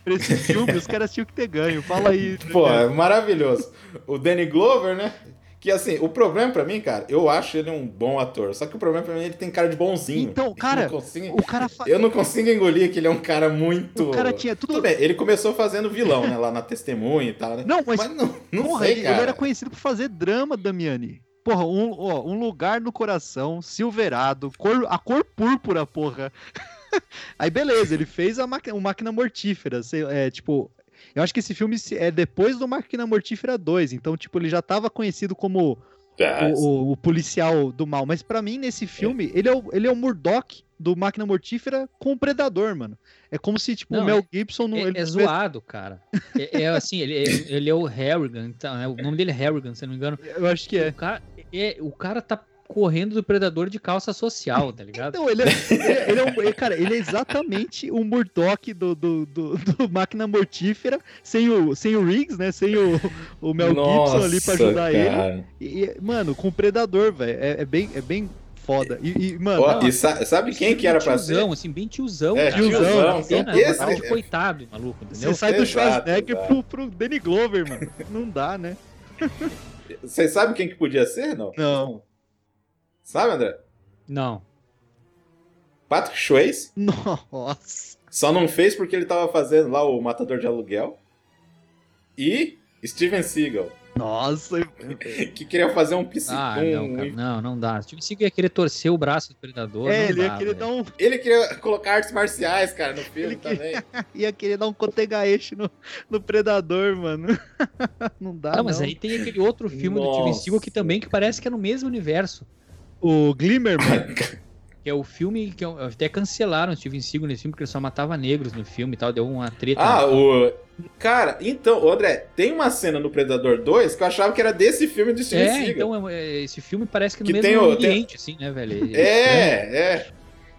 pra esse filme, os caras tinham que ter ganho. Fala aí. Pô, é maravilhoso. O Danny Glover, né? Que assim, o problema pra mim, cara, eu acho ele um bom ator. Só que o problema pra mim é ele tem cara de bonzinho. Então, Eu cara, não consigo, o cara. fa- eu não consigo engolir que ele é um cara muito. O cara tinha tudo. Tudo bem, ele começou fazendo vilão, né? Lá na testemunha e tal, né? Não, mas, Mas não, não porra, sei, ele, cara. ele era conhecido por fazer drama, Damiani. Porra, um, ó, um lugar no coração, Silverado, cor, a cor púrpura, porra. Aí beleza, ele fez a máquina, Máquina Mortífera, sei- é, tipo, eu acho que esse filme é depois do Máquina Mortífera 2, então, tipo, ele já tava conhecido como Ah, o, o- o policial do mal, mas pra mim, nesse filme, ele, é o, ele é o Murdoch do Máquina Mortífera com o Predador, mano. É como se, tipo, Não, o Mel Gibson... Não, É, ele é zoado, cara. É, é assim, ele é, ele é o Harrigan, então, né? o nome dele é Harrigan, se eu não me engano. Eu acho que é. O cara, é, o cara tá correndo do predador de calça social, tá ligado? Então, ele é, ele é- ele é um- ele- cara, ele é exatamente o Murdoch do, do, do, do Máquina Mortífera, sem o, sem o Riggs, né? Sem o, o Mel Gibson ali pra nossa, ajudar ele. cara. E, e, mano, com o Predador, velho. É, é bem, é bem foda. E, e, mano, Não, e sa- sabe quem que era pra ser? tiozão, assim, bem tiozão. É, cara. tiozão, Cena, esse- de coitado, maluco, entendeu? você sai do Schwarzenegger exato. pro, pro Danny Glover, mano. Não dá, né? Vocês sabem quem que podia ser, não? Não. Sabe, André? Não. Patrick Swayze. Nossa. Só não fez porque ele tava fazendo lá o Matador de Aluguel. E Steven Seagal, Nossa. que queria fazer um psi... Ah, não, cara, não, não dá. Steven Seagal ia querer torcer o braço do predador. É, não ele ia dá, querer velho. dar um, Ele queria colocar artes marciais, cara, no filme Ele também. ia querer dar um cotegaeche no, no Predador, mano. Não dá, Não, mas não. aí tem aquele outro filme do Steven Nossa. Seagal que também que parece que é no mesmo universo. O Glimmer, mano. Que é o filme que eu- até cancelaram o Steven Seagal nesse filme, porque ele só matava negros no filme e tal, deu uma treta. Ah, o. Cara, então, André, tem uma cena no Predador 2 que eu achava que era desse filme do Steven é, Seagal. então é- é- esse filme parece que no Que mesmo tem o- tem- ambiente, assim, né, velho? É, é.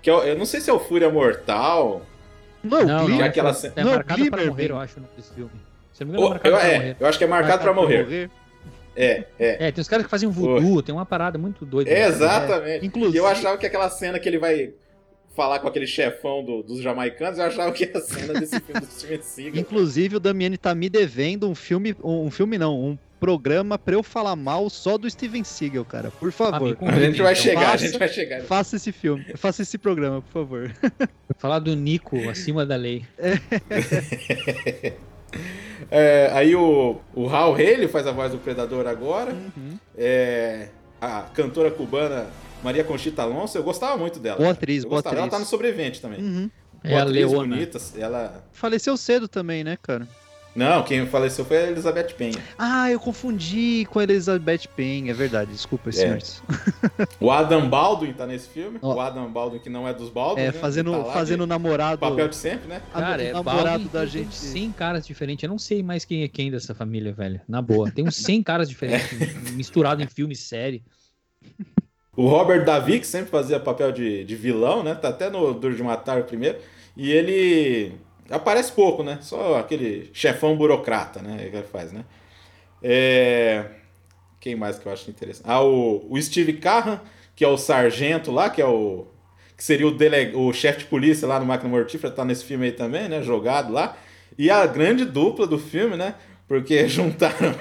Que é o- eu não sei se é o Fúria Mortal. Não, Não, não, Glimmer. é, aquela é cena- é Não, marcado para Glimmer, morrer, eu acho, desse filme. Se eu não me engano, é marcado eu, pra é, morrer. eu acho que é marcado pra morrer. É, é. É, tem uns caras que fazem voodoo, tem uma parada muito doida. É, né? exatamente. Inclusive- E eu achava que aquela cena que ele vai falar com aquele chefão do- dos jamaicanos, eu achava que era a cena desse filme do Steven Seagal. Inclusive, o Damiani tá me devendo um filme. Um, filme não, um programa pra eu falar mal só do Steven Seagal, cara. Por favor. A gente vai então. chegar, a faça- gente vai chegar. Faça esse filme. Faça esse programa, por favor. Falar do Nico acima da lei. É, aí o, o Hal Haley faz a voz do Predador agora. Uhum. É, a cantora cubana Maria Conchita Alonso, eu gostava muito dela. Boa atriz, boa gostava. Ela atriz. tá no Sobrevivente também. Uhum. É Boa a atriz, Leona. bonita, ela... Faleceu cedo também, né, cara? Não, quem faleceu foi a Elizabeth Penha. Ah, eu confundi com a Elizabeth Payne, é verdade. Desculpa, senhores. O Adam Baldwin tá nesse filme. Ó. O Adam Baldwin, que não é dos Baldwin, É, né? fazendo, Tá fazendo de namorado. Papel de sempre, né? a- Cara, é namorado Baldwin, da tem gente. 100 caras diferentes. Eu não sei mais quem é quem dessa família, velho. Na boa. Tem uns 100 caras diferentes, misturado em filme e série. O Robert Davi, que sempre fazia papel de, de vilão, né? Tá até no Duro de Matar o primeiro. E ele aparece pouco, né? Só aquele chefão burocrata, né? Que ele faz, né? É... Quem mais que eu acho interessante? Ah, o, o Steve Carran, que é o sargento lá, que é o... Que seria o, dele... o chefe de polícia lá no Máquina Mortífera, tá nesse filme aí também, né? Jogado lá. E a grande dupla do filme, né? Porque juntaram...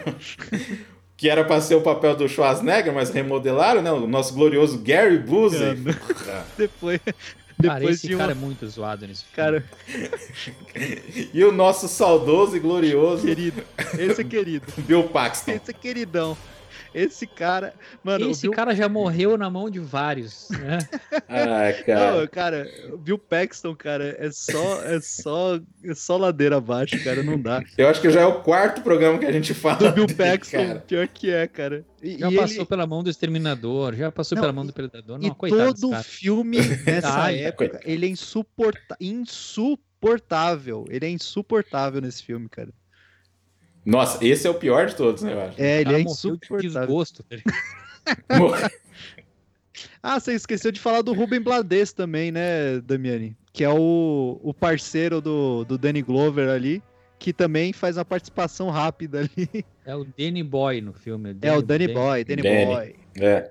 que era pra ser o papel do Schwarzenegger, mas remodelaram, né? O nosso glorioso Gary Busey. Depois, Cara, depois esse de uma... cara é muito zoado nesse filme. Cara, E o nosso saudoso e glorioso querido. Esse é querido. Bill Paxton. Esse é queridão. Esse cara. Mano, Esse cara já morreu na mão de vários, né? Ai, Não, cara. cara, o Bill Paxton, cara, é só, é só, é só ladeira abaixo, cara, não dá. Eu acho que já é o quarto programa que a gente fala. Do Bill dele, Paxton, cara. pior que é, cara. E, Já e passou ele- pela mão do Exterminador, já passou Não, pela mão e- do Predador. E Não, coitado desse todo cara. filme nessa Ai, época, ele é insuporta... insuportável. Ele é insuportável nesse filme, cara. Nossa, esse é o pior de todos, né, eu acho. É, ele cara é morreu de insuportável. desgosto. tá? Ah, você esqueceu de falar do Ruben Blades também, né, Damiani? Que é o, o parceiro do, do Danny Glover ali, que também faz uma participação rápida ali. É o Danny Boy no filme. É o Danny Boy, Danny, Danny. Boy. É.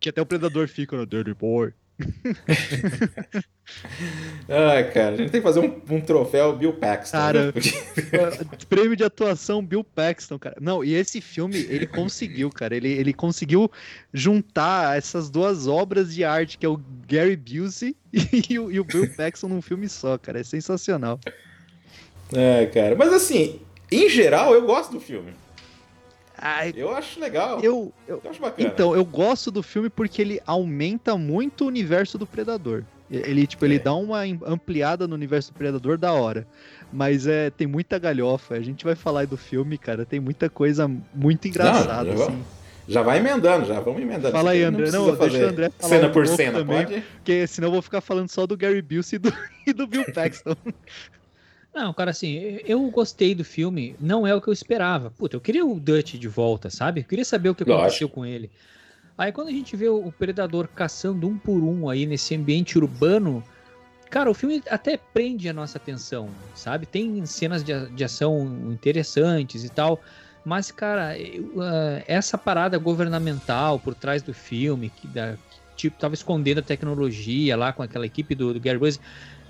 Que até o Predador fica no Danny Boy. Ai, cara, a gente tem que fazer um, um troféu Bill Paxton. Cara, né? Porque- Prêmio de atuação Bill Paxton, cara. Não, e esse filme, ele conseguiu, cara. Ele, ele conseguiu juntar essas duas obras de arte, que é o Gary Busey e o, e o Bill Paxton num filme só, cara. É sensacional. É, cara. Mas assim, em geral, eu gosto do filme. Ai, Eu acho legal. eu, eu, Eu acho bacana. Então, eu gosto do filme porque ele aumenta muito o universo do Predador. Ele, tipo, ele É. dá uma am- ampliada no universo do Predador da hora. Mas é, tem muita galhofa. A gente vai falar aí do filme, cara. Tem muita coisa muito engraçada, vou- assim. Já vai emendando, já vamos emendando. Fala aí, André. precisa Não, deixa o André falar Cena um por cena, também. pode? Porque senão eu vou ficar falando só do Gary Busey e do, e do Bill Paxton. Não, cara, assim, eu gostei do filme, não é o que eu esperava. Puta, eu queria o Dutch de volta, sabe? Eu queria saber o que Lógico. aconteceu com ele. Aí quando a gente vê o Predador caçando um por um aí nesse ambiente urbano, cara, o filme até prende a nossa atenção, sabe? Tem cenas de, de ação interessantes e tal, mas, cara, ah, essa parada governamental por trás do filme, que, da, que tipo, tava escondendo a tecnologia lá com aquela equipe do, do Gary Busey,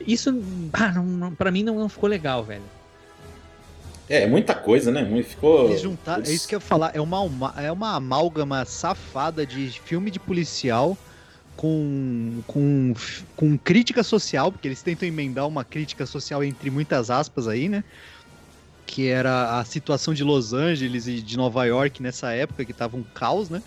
isso, ah, não, não, pra mim, não, não ficou legal, velho. É, é muita coisa, né? Muito- Ficou. Eles juntaram, é isso que eu ia falar, é uma, é uma amálgama safada de filme de policial com, com, com crítica social, porque eles tentam emendar uma crítica social entre muitas aspas aí, né? Que era a situação de Los Angeles e de Nova York nessa época, que tava um caos, né?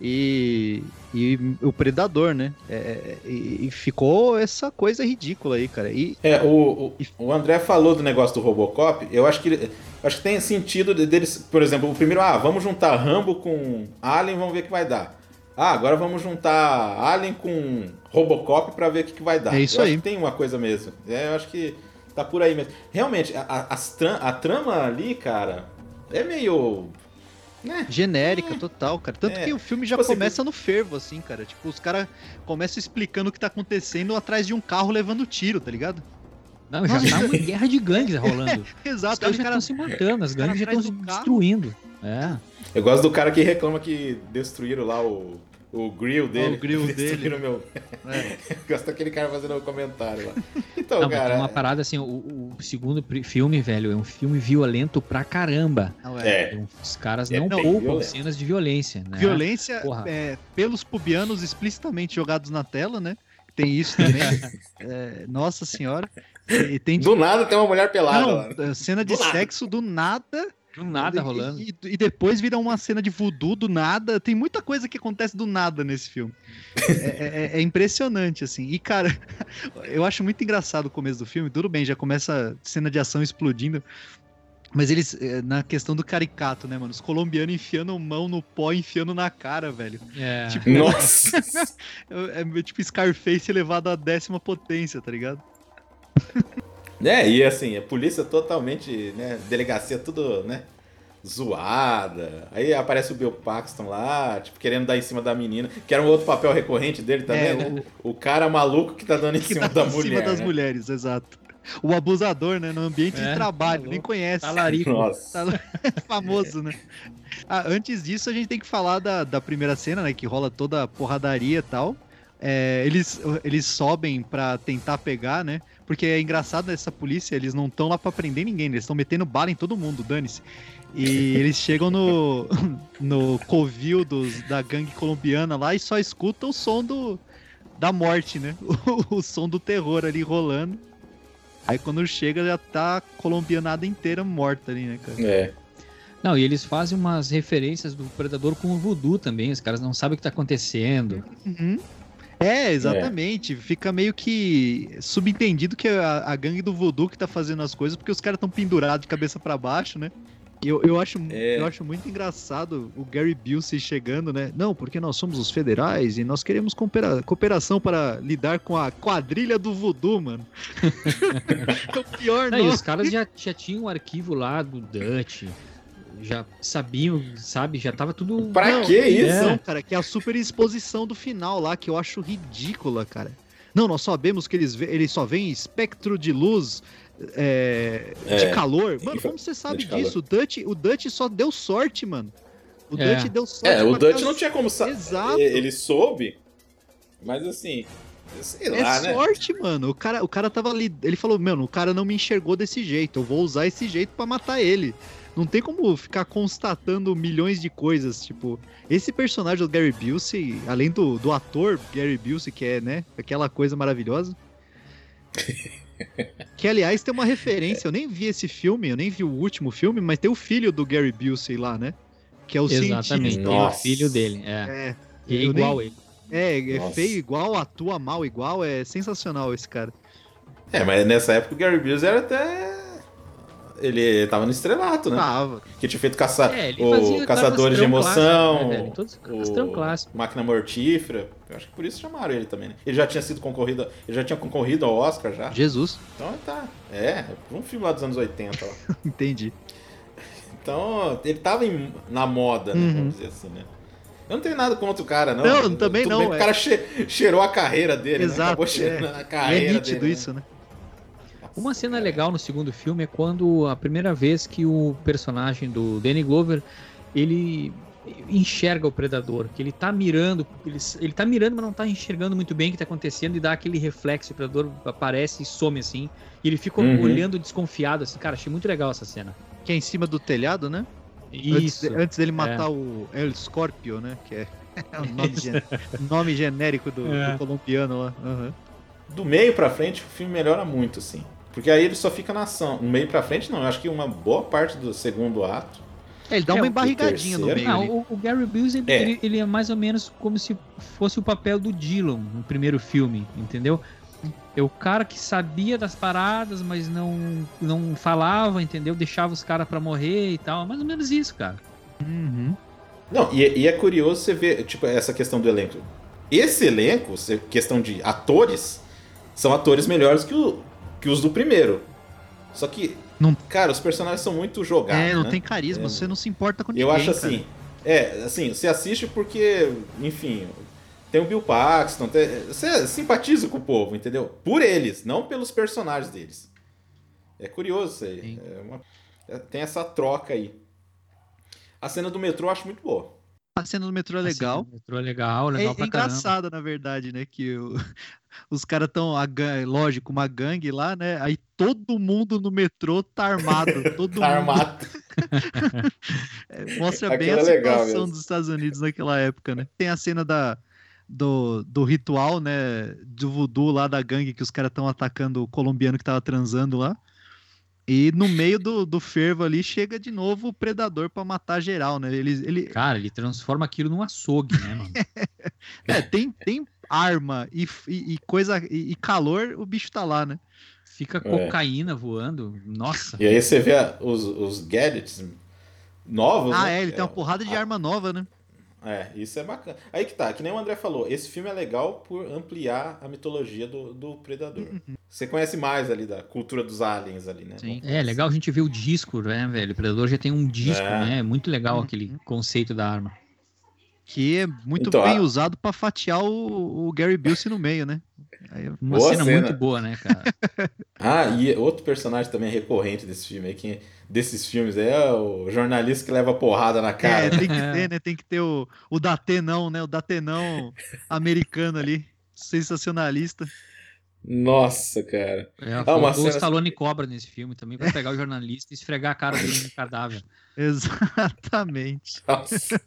E, e o Predador, né? É, e, e ficou essa coisa ridícula aí, cara. E É, o, o, o André falou do negócio do Robocop. Eu acho que acho que tem sentido de- deles, por exemplo, o primeiro, ah, vamos juntar Rambo com Alien, vamos ver o que vai dar. Ah, agora vamos juntar Alien com Robocop pra ver o que, que vai dar. É isso eu aí. Acho que tem uma coisa mesmo. É, eu acho que tá por aí mesmo. Realmente, a, a- a trama ali, cara, é meio. Né? Genérica, total, cara. Tanto É. que o filme já Tipo assim, começa no fervo, assim, cara. Tipo, os caras começam explicando o que tá acontecendo atrás de um carro levando tiro, tá ligado? Não, já tá uma guerra de gangues rolando. Os Exato, caras os já estão caras. se matando, as gangues já estão se destruindo. É. Eu gosto do cara que reclama que destruíram lá o, o grill dele. o grill dele. Meu... É. Gosto daquele cara fazendo o comentário lá. Então, Não, cara. tem uma parada assim, o, o segundo filme, velho, é um filme violento pra caramba. Não, é. É. Os caras É não poupam violento. cenas de violência, né? Violência Porra. é, pelos pubianos explicitamente jogados na tela, né? Tem isso também. É, nossa senhora. E tem Do nada tem uma mulher pelada lá. Não, cena de Do nada. sexo do nada. Do nada E- rolando. E, e depois vira uma cena de voodoo do nada. Tem muita coisa que acontece do nada nesse filme. É, é- é impressionante, assim. E, cara, eu acho muito engraçado o começo do filme. Tudo bem, já começa a cena de ação explodindo. Mas eles, eh, na questão do caricato, né, mano? Os colombianos enfiando mão no pó, enfiando na cara, velho. É. Tipo, Nossa! é, é tipo Scarface elevado à décima potência, tá ligado? Né? E assim, a polícia totalmente, né? Delegacia tudo, né? Zoada. Aí aparece o Bill Paxton lá, tipo, querendo dar em cima da menina, que era um outro papel recorrente dele também, É, né? O... cara maluco que tá dando em Que cima dá da em mulher. cima das né? mulheres, exato. O abusador, né? No ambiente É, de trabalho, tá nem conhece. Talarico. Nossa. Tá famoso, né? Ah, antes disso, a gente tem que falar da, da primeira cena, né? Que rola toda a porradaria e tal. É, eles, eles sobem pra tentar pegar, né? Porque é engraçado essa polícia, eles não estão lá pra prender ninguém, eles estão metendo bala em todo mundo, dane-se. E eles chegam no, no covil dos, da gangue colombiana lá e só escutam o som do, da morte, né? O, o som do terror ali rolando. Aí quando chega já tá a colombianada inteira morta ali, né, cara? É. Não, e eles fazem umas referências do Predador com o voodoo também. Os caras não sabem o que tá acontecendo. Uhum. É, exatamente. Fica meio que subentendido que é a, a gangue do voodoo que tá fazendo as coisas, porque os caras estão pendurados de cabeça pra baixo, né? E Eu, eu, acho, É. eu acho muito engraçado o Gary Busey chegando, né? Não, porque nós somos os federais e nós queremos coopera- cooperação para lidar com a quadrilha do voodoo, mano. é o pior, Não, e não. os caras já, já tinham um arquivo lá do Dutch. Já sabiam, sabe? Já tava tudo. Pra Não, que isso? Não, cara, que é a super exposição do final lá, que eu acho ridícula, cara. Não, nós sabemos que eles, eles só veem espectro de luz é, É. de calor. Mano, como você sabe calor. disso? O Dutch, o Dutch só deu sorte, mano. O É. Dutch deu sorte. É, o Dutch casa- não tinha como saber. Exato. Ele soube, mas assim, sei É lá, né? sorte, mano. O cara, o cara tava ali. Ele falou, mano, o cara não me enxergou desse jeito. Eu vou usar esse jeito pra matar ele. Não tem como ficar constatando milhões de coisas. Tipo, esse personagem do Gary Busey, além do, do ator Gary Busey, que é, né, aquela coisa maravilhosa. que, aliás, tem uma referência. Eu nem vi esse filme, eu nem vi o último filme, mas tem o filho do Gary Busey lá, né? Que é o Exatamente. cientista. O filho dele. É. É, Que é igual nem- ele. é, é Nossa. feio igual, atua mal igual. É sensacional esse cara. É, mas nessa época o Gary Busey era até. Ele tava no estrelato, né? Tava. Que tinha feito caça... É, ele o fazia Caçadores de castrão clássico, Emoção, né, velho? Todos castrão o clássico. Máquina Mortífera. Eu acho que por isso chamaram ele também, né? Ele já tinha sido concorrido, ele já tinha concorrido ao Oscar já. Jesus. Então tá. É, um filme lá dos anos 80, ó. Entendi. Então, ele tava em- na moda, né? Uhum. Vamos dizer assim, né? Eu não tenho nada contra o cara, não. Não, também Tudo não, bem que é. O cara che- cheirou a carreira dele, né? Exato. Acabou é. cheirando a E carreira é nítido dele. isso, né? né? Uma cena legal no segundo filme é quando a primeira vez que o personagem do Danny Glover ele enxerga o predador, que ele tá mirando, ele, ele tá mirando, mas não tá enxergando muito bem o que tá acontecendo e dá aquele reflexo, o predador aparece e some assim, e ele fica Uhum. olhando desconfiado assim, cara, achei muito legal essa cena. Que é em cima do telhado, né? Antes, Isso. antes dele matar o El Scorpio, né? Que é, o nome, gen- nome genérico do, É. do colombiano lá. Aham. Do meio pra frente, o filme melhora muito, assim. Porque aí ele só fica na ação. Do meio pra frente, não. Eu acho que uma boa parte do segundo ato. É, ele dá É, uma o embarrigadinha no meio. Ali. o, o Gary Busey, É. ele, ele é mais ou menos como se fosse o papel do Dylan no primeiro filme, entendeu? É o cara que sabia das paradas, mas não, não falava, entendeu? Deixava os caras pra morrer e tal. Mais ou menos isso, cara. Uhum. Não, e, e é curioso você ver, tipo, essa questão do elenco. Esse elenco, se- questão de atores, são atores melhores que, o- que os do primeiro. Só que, Não- cara, os personagens são muito jogados. É, não né? tem carisma, É, você não se importa com ninguém. Eu acho cara. assim. É, assim, você assiste porque, enfim, tem o Bill Paxton, tem- você simpatiza com o povo, entendeu? Por eles, não pelos personagens deles. É curioso isso aí. É uma- é- tem essa troca aí. A cena do metrô eu acho muito boa. A cena do metrô é legal. Metrô é legal, É, legal é pra caramba. engraçado, na verdade, né? Que o- os caras estão, lógico, uma gangue lá, né? Aí todo mundo no metrô tá armado. Todo Tá armado. É, Mostra bem a é legal situação dos Estados Unidos naquela época, né? Tem a cena da, do, do ritual, né? Do voodoo lá da gangue que os caras estão atacando o colombiano que tava transando lá. E no meio do, do fervo ali chega de novo o predador pra matar geral, né? Ele, ele, Cara, ele transforma aquilo num açougue, né, mano? é, tem, tem arma e, e, e coisa e, e calor, o bicho tá lá, né? Fica cocaína voando. Nossa. E aí você vê a- os, os gadgets novos. Ah, né? é, ele tem uma porrada de Ah, arma nova, né? É, isso é bacana. Aí que tá, que nem o André falou, esse filme é legal por ampliar a mitologia do, do Predador. Você conhece mais ali da cultura dos aliens ali, né? Sim. É legal a gente ver o disco, né, velho? O Predador já tem um disco, É. né? Muito legal Uhum. aquele conceito da arma. Que é muito Então, bem a- usado pra fatiar o, o Gary Busey no meio, né? Eu- Uma Boa cena, cena. muito boa, né, cara? Ah, e outro personagem também recorrente desse filme aí, que, desses filmes aí, é o jornalista que leva porrada na cara. É, tem que ter, né? Tem que ter o, o Datenão, né? O Datenão americano ali. Sensacionalista. Nossa, cara. É, Ah, uma faltou o cena- Stallone cobra nesse filme também pra pegar o jornalista e esfregar a cara dele no cadáver. Exatamente. Nossa.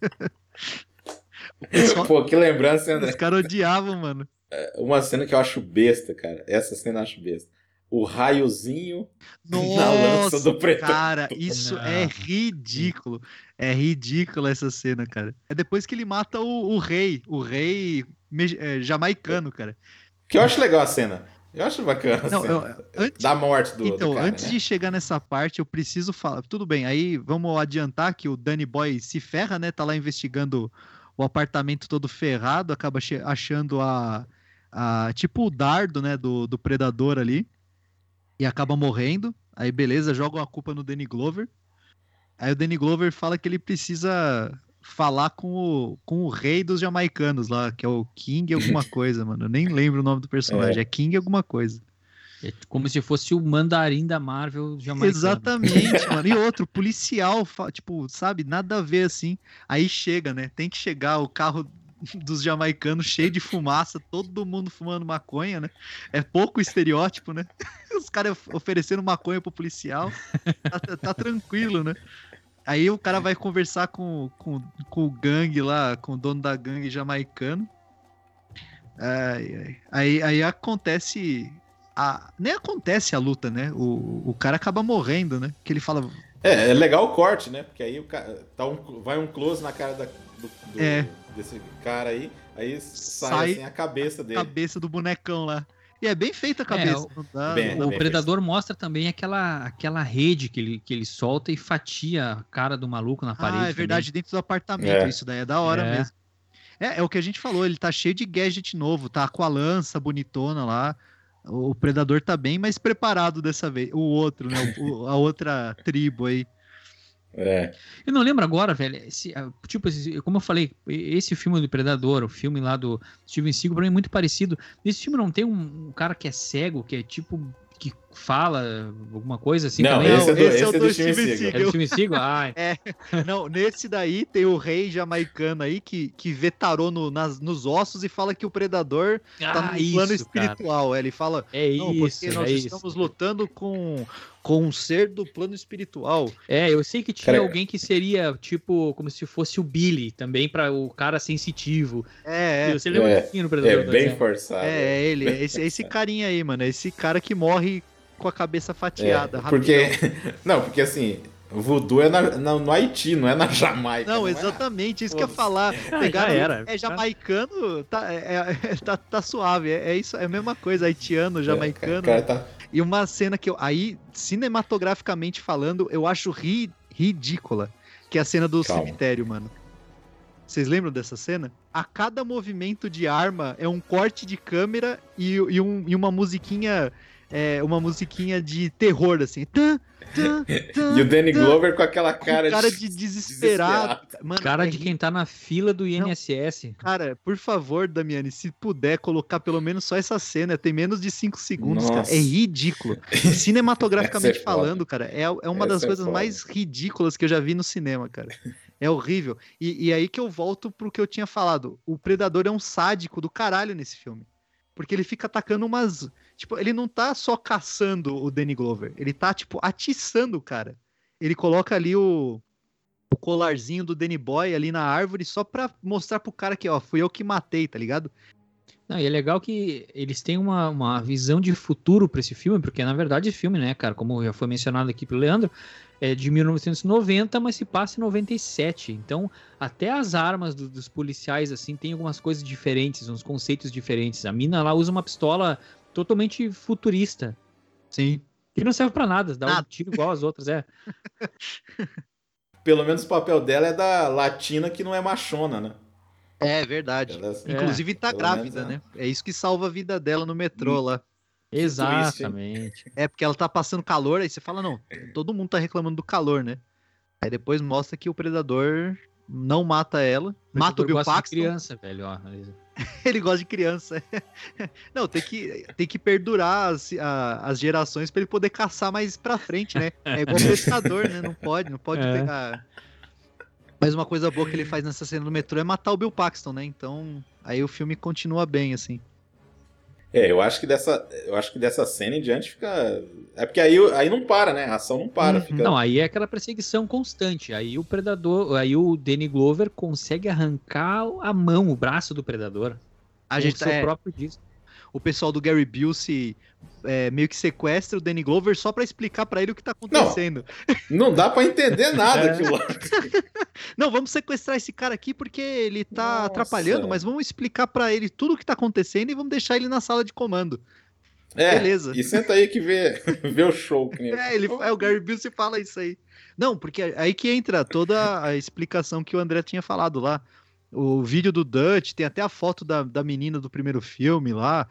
Pessoal- Pô, que lembrança, hein, os André. caras odiavam, mano. Uma cena que eu acho besta, cara. Essa cena eu acho besta. O raiozinho na lança Nossa, do Predador. cara, isso Não. é ridículo. É ridículo essa cena, cara. É depois que ele mata o, o rei, o rei me- é, jamaicano, cara. Que eu acho legal a cena. Eu acho bacana a Não, cena. eu- antes- Da morte do, Então, do cara, antes né? de chegar nessa parte, eu preciso falar. Tudo bem, aí vamos adiantar que o Danny Boy se ferra, né? Tá lá investigando o apartamento todo ferrado, acaba achando a, a. Tipo o dardo, né? Do, do predador ali. E acaba morrendo. Aí, beleza, jogam a culpa no Danny Glover. Aí o Danny Glover fala que ele precisa falar com o, com o rei dos jamaicanos lá, que é o King alguma coisa, mano. Eu nem lembro o nome do personagem. É, King alguma coisa. É como se fosse o mandarim da Marvel jamaicano. Exatamente, mano. E outro, policial, tipo, sabe, nada a ver assim. Aí chega, né? Tem que chegar o carro dos jamaicanos cheio de fumaça, todo mundo fumando maconha, né? É pouco estereótipo, né? Os caras oferecendo maconha pro policial. Tá, tá- tá tranquilo, né? Aí o cara vai conversar com, com, com o gangue lá, com o dono da gangue jamaicano. Ai, ai. Aí, aí acontece. A, nem acontece a luta, né? O, o cara acaba morrendo, né? Que ele fala. É, é legal o corte, né? Porque aí o ca- tá um- vai um close na cara da- do, do- É. desse cara aí, aí sai, Sai assim a cabeça dele. cabeça do bonecão lá. E é bem feita a cabeça. o- não dá- Bem, O Predador mostra também aquela, aquela rede que ele, que ele solta e fatia a cara do maluco na parede. ah, é verdade, dentro do apartamento. É. Isso daí é da hora É. mesmo. É, é o que a gente falou, ele tá cheio de gadget novo, tá com a lança bonitona lá. O Predador tá bem mais preparado dessa vez. O outro, né? o- a outra tribo aí. É. Eu não lembro agora, velho. esse, tipo, esse- como eu falei, esse filme do Predador, o filme lá do Steven Seagal, pra mim é muito parecido. Nesse filme não tem um, um cara que é cego, que é tipo. que fala alguma coisa assim Não, também? esse é do, esse esse é o é do do Steven Seagal. É do Steven Seagal? Ai. Não, nesse daí tem o rei jamaicano aí que, que vê tarô no- nas, nos ossos e fala que o predador tá no Ah, plano isso, cara. espiritual. É, Ele fala, É não, isso, porque nós é estamos isso. lutando com, com um ser do plano espiritual. É, eu sei que tinha Cara, alguém que seria, tipo, como se fosse o Billy, também para o cara sensitivo. É, é. Você lembra É, um pouquinho no Predador É 2, bem né? forçado. É, é ele, é esse, é esse carinha aí, mano. é Esse cara que morre com a cabeça fatiada. É, porque. Não, porque assim, voodoo é na- na- no Haiti, não é na Jamaica. Não, é- exatamente, isso que eu ia falar. Ah, Pegaram, já era. É jamaicano, tá, é, é- tá, tá suave. É, é isso, é a mesma coisa, haitiano, jamaicano. É, o cara tá. E uma cena que eu. Aí, cinematograficamente falando, eu acho ri- ridícula. Que é a cena do Calma. cemitério, mano. Vocês lembram dessa cena? A cada movimento de arma é um corte de câmera e, e um- e uma musiquinha. É, uma musiquinha de terror, assim. Tã, tã, tã, E o Danny tã, Glover com aquela com cara, cara de desesperado. Mano, Cara é de quem tá na fila do INSS. Cara, por favor, Damiani, se puder colocar pelo menos só essa cena, tem menos de 5 segundos, cara. É ridículo. Cinematograficamente é falando, cara, é, é uma das Essa é coisas foda. mais ridículas que eu já vi no cinema, cara. É horrível. E, e aí que eu volto pro que eu tinha falado. O Predador é um sádico do caralho nesse filme. Porque ele fica atacando umas. Tipo, ele não tá só caçando o Danny Glover. Ele tá, tipo, atiçando o cara. Ele coloca ali o, o colarzinho do Danny Boy ali na árvore só pra mostrar pro cara que, ó, fui eu que matei, tá ligado? Não, e é legal que eles têm uma, uma visão de futuro para esse filme, porque na verdade esse filme, né, cara, como já foi mencionado aqui pelo Leandro, é de 1990, mas se passa em 97. Então, até as armas do- dos policiais, assim, tem algumas coisas diferentes, uns conceitos diferentes. A mina lá usa uma pistola totalmente futurista, Sim. que não serve pra nada, dá um Nada. tiro igual às outras, é. Pelo menos o papel dela é da latina que não é machona, né? É verdade. Ela- Inclusive tá pelo grávida, menos, né? É isso que salva a vida dela no metrô lá. Exatamente. É porque ela tá passando calor, aí você fala, não, todo mundo tá reclamando do calor, né? Aí depois mostra que o predador não mata ela, mata o Bill Paxton, criança, velho, ó. ele gosta de criança. Não, tem que, tem que perdurar as, a- as gerações pra ele poder caçar mais pra frente, né? É igual pescador, né? Não pode, não pode É. pegar. Mas uma coisa boa que ele faz nessa cena do metrô é matar o Bill Paxton, né? Então, aí o filme continua bem, assim. É, eu acho que dessa, eu acho que dessa cena em diante fica. É porque aí, aí não para, né? A ação não para. Uhum. Fica... Não, aí é aquela perseguição constante. Aí o predador, aí o Danny Glover consegue arrancar a mão, o braço do predador. A gente o seu é, próprio disco. O pessoal do Gary Busey é, meio que sequestra o Danny Glover só pra explicar pra ele o que tá acontecendo. Não dá pra entender nada É. aquilo. Não, vamos sequestrar esse cara aqui porque ele tá Nossa. atrapalhando, mas vamos explicar pra ele tudo o que tá acontecendo e vamos deixar ele na sala de comando. É, Beleza. E senta aí que vê, vê o show. Que nem... É, ele, é, o Gary Busey fala isso aí. Não, porque é aí que entra toda a explicação que o André tinha falado lá. O vídeo do Dutch, tem até a foto da, da menina do primeiro filme lá.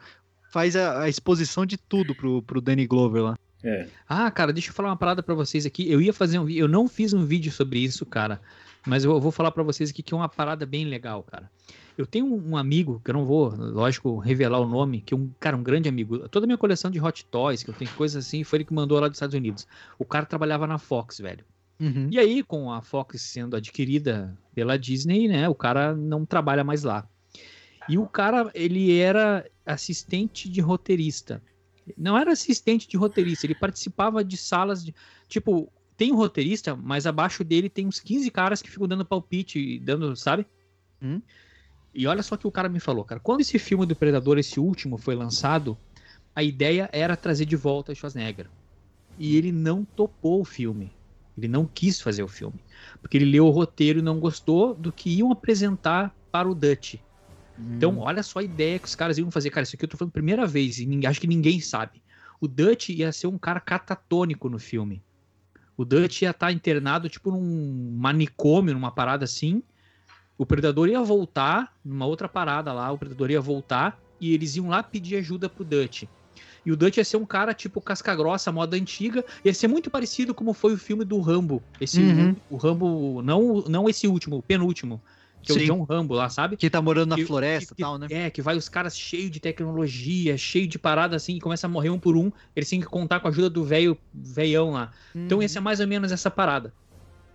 Faz a, a exposição de tudo pro, pro Danny Glover lá. É. Ah, cara, deixa eu falar uma parada pra vocês aqui. Eu ia fazer um vídeo, eu não fiz um vídeo sobre isso, cara, mas eu vou falar pra vocês aqui que é uma parada bem legal, cara. Eu tenho um um amigo, que eu não vou, lógico, revelar o nome, que é um cara, um grande amigo. Toda a minha coleção de hot toys, que eu tenho coisas assim, foi ele que mandou lá dos Estados Unidos. O cara trabalhava na Fox, velho. Uhum. E aí, com a Fox sendo adquirida pela Disney, né, o cara não trabalha mais lá. E o cara, ele era assistente de roteirista. Não era assistente de roteirista, ele participava de salas de. Tipo, tem um roteirista, mas abaixo dele tem uns 15 caras que ficam dando palpite, e dando, sabe? Hum. E olha só o que o cara me falou, cara. Quando esse filme do Predador, esse último, foi lançado, a ideia era trazer de volta Schwarzenegger. E ele não topou o filme. Ele não quis fazer o filme. Porque ele leu o roteiro e não gostou do que iam apresentar para o Dutch. Então, olha só a ideia que os caras iam fazer. Cara, isso aqui eu tô falando primeira vez e acho que ninguém sabe. O Dutch ia ser um cara catatônico no filme. O Dutch ia estar internado, tipo, num manicômio, numa parada assim. O Predador ia voltar, numa outra parada lá, o Predador ia voltar e eles iam lá pedir ajuda pro Dutch. E o Dutch ia ser um cara tipo casca grossa, moda antiga, ia ser muito parecido como foi o filme do Rambo. Esse Uhum. o Rambo, não, não esse último, o penúltimo, que é Sim. o John Rambo lá, sabe? Que tá morando na Que- floresta e tal, né? É, que vai os caras cheios de tecnologia, cheio de parada assim, e começa a morrer um por um. Eles têm que contar com a ajuda do velho veião lá. Então ia ser mais ou menos essa parada.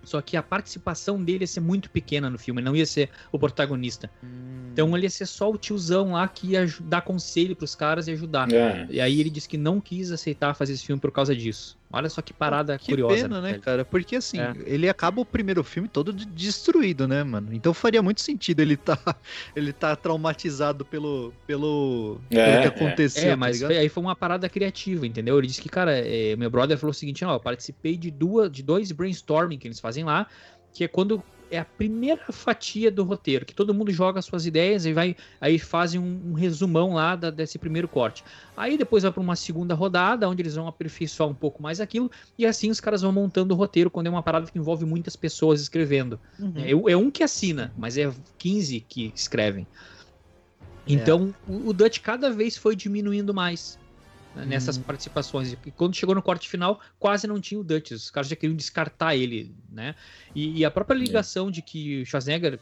Só que a participação dele ia ser muito pequena no filme, não ia ser o protagonista. Hum. Então ele ia ser só o tiozão lá que ia dar conselho pros caras e ajudar. É. E aí ele disse que não quis aceitar fazer esse filme por causa disso. Olha só que parada Que curiosa. pena, né, velho? cara? Porque assim, É. ele acaba o primeiro filme todo de- destruído, né, mano? Então faria muito sentido ele tá, ele tá traumatizado pelo, pelo, É, pelo que aconteceu. É, tá mas foi- aí foi uma parada criativa, entendeu? Ele disse que, cara, é, meu brother falou o seguinte, ó, eu participei de duas, de dois brainstorming que eles fazem lá, que é quando é a primeira fatia do roteiro, que todo mundo joga suas ideias e vai, aí fazem um, um resumão lá da- desse primeiro corte. Aí depois vai para uma segunda rodada, onde eles vão aperfeiçoar um pouco mais aquilo, e assim os caras vão montando o roteiro quando é uma parada que envolve muitas pessoas escrevendo. Uhum. É, é um que assina, mas é 15 que escrevem. Então, o, o Dutch cada vez foi diminuindo mais né, nessas participações. E quando chegou no corte final, quase não tinha o Dutch. Os caras já queriam descartar ele, né? E, e a própria ligação de que o Schwarzenegger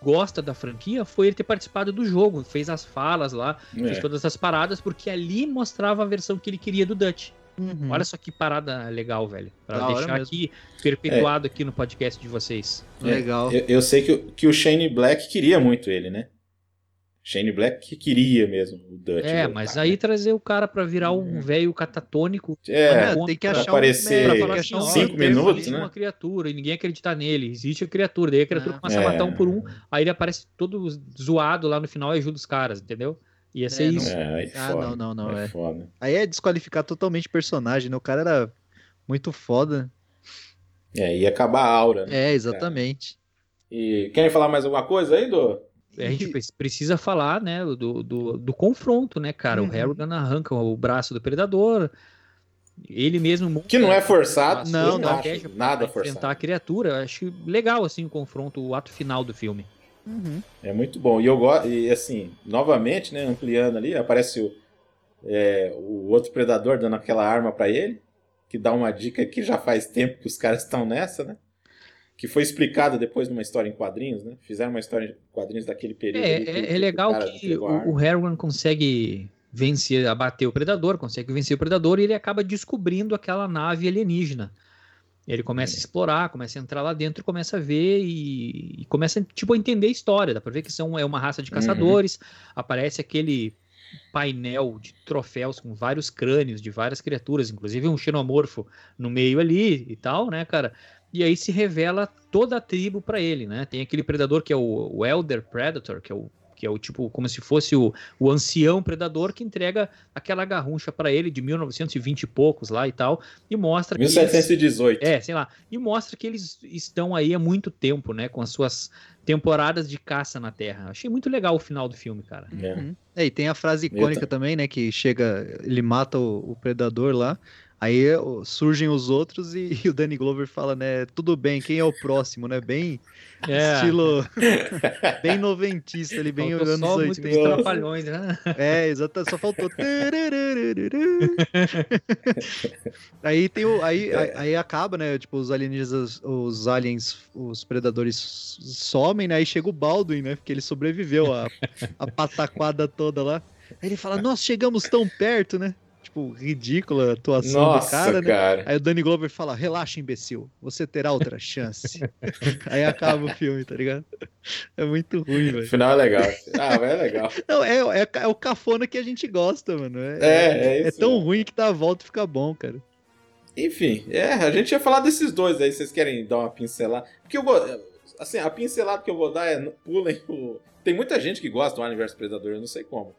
gosta da franquia foi ele ter participado do jogo, fez as falas lá, fez É. todas as paradas, porque ali mostrava a versão que ele queria do Dutch. Uhum. Olha só que parada legal, velho. Pra Da deixar aqui perpetuado aqui no podcast de vocês. Legal. Eu, eu sei que, o- que o Shane Black queria muito ele, né? Shane Black que queria mesmo o Dutch. É, voltar, mas né? aí trazer o cara pra virar um velho catatônico. É, contra- tem que pra achar aparecer um, assim, achar um ó, cinco tem minutos, uma né? criatura e ninguém acreditar nele. Existe a criatura, daí a criatura É. começa a É. matar um por um, aí ele aparece todo zoado lá no final e ajuda os caras, entendeu? Ia ser É, isso. É, aí Ah, foda. não, não, não, é é. foda. Aí é desqualificar totalmente o personagem, né? O cara era muito foda. É, ia acabar a aura, né? É, exatamente. E querem falar mais alguma coisa aí, do? A gente pre- precisa falar, né, do, do, do confronto, né, cara? Uhum. O Harrigan arranca o braço do predador. Ele mesmo Que não é forçado, Não, não. acho, nada enfrentar forçado. a criatura. Acho legal, assim, o confronto, o ato final do filme. Uhum. É muito bom. E eu gosto, e assim, novamente, né, ampliando ali, aparece o, é, o outro predador dando aquela arma pra ele, que dá uma dica que já faz tempo que os caras estão nessa, né? Que foi explicada depois numa história em quadrinhos, né? Fizeram uma história em quadrinhos daquele período. É, ali é, é legal que o, o consegue vencer, abater o predador, consegue vencer o predador e ele acaba descobrindo aquela nave alienígena. Ele começa a explorar, começa a entrar lá dentro, começa a ver e, e começa tipo a entender a história. Dá pra ver que são é uma raça de caçadores. Aparece aquele painel de troféus com vários crânios de várias criaturas, inclusive um xenomorfo no meio ali e tal, né, cara? E aí se revela toda a tribo pra ele, né? Tem aquele predador que é o, o Elder Predator, que é o que é o tipo como se fosse o, o ancião predador que entrega aquela garruncha pra ele de 1920 e poucos lá e tal e mostra que eles- 1718. é, sei lá. E mostra que eles estão aí há muito tempo, né? Com as suas temporadas de caça na Terra. Achei muito legal o final do filme, cara. É. Uhum. É, e tem a frase icônica ta- também, né? Que chega, ele mata o, o predador lá. Aí ó, surgem os outros e, e o Danny Glover fala, né? Tudo bem, quem é o próximo, né? Bem É. estilo. bem noventista ali, bem Faltou anos só música 80. dos trapalhões, né? É, exato, só faltou. aí tem o. Aí, aí, aí acaba, né? Tipo, os alienígenas, os aliens, os predadores somem, né? Aí chega o Baldwin, né? Porque ele sobreviveu a, a pataquada toda lá. Aí ele fala, nós chegamos tão perto, né? Tipo, ridícula a atuação Nossa, do cara, cara. né? Aí o Danny Glover fala, relaxa, imbecil, você terá outra chance. aí acaba o filme, tá ligado? É muito ruim, O velho. final é legal. Ah, mas é legal. Não, é, é, é o cafona que a gente gosta, mano. É, É, é isso. tão mesmo. ruim que dá a volta e fica bom, cara. Enfim, é, a gente ia falar desses dois aí, vocês querem dar uma pincelada? Porque eu. Assim, a pincelada que eu vou dar é pulem o. Tem muita gente que gosta do Alien vs Predador, eu não sei como.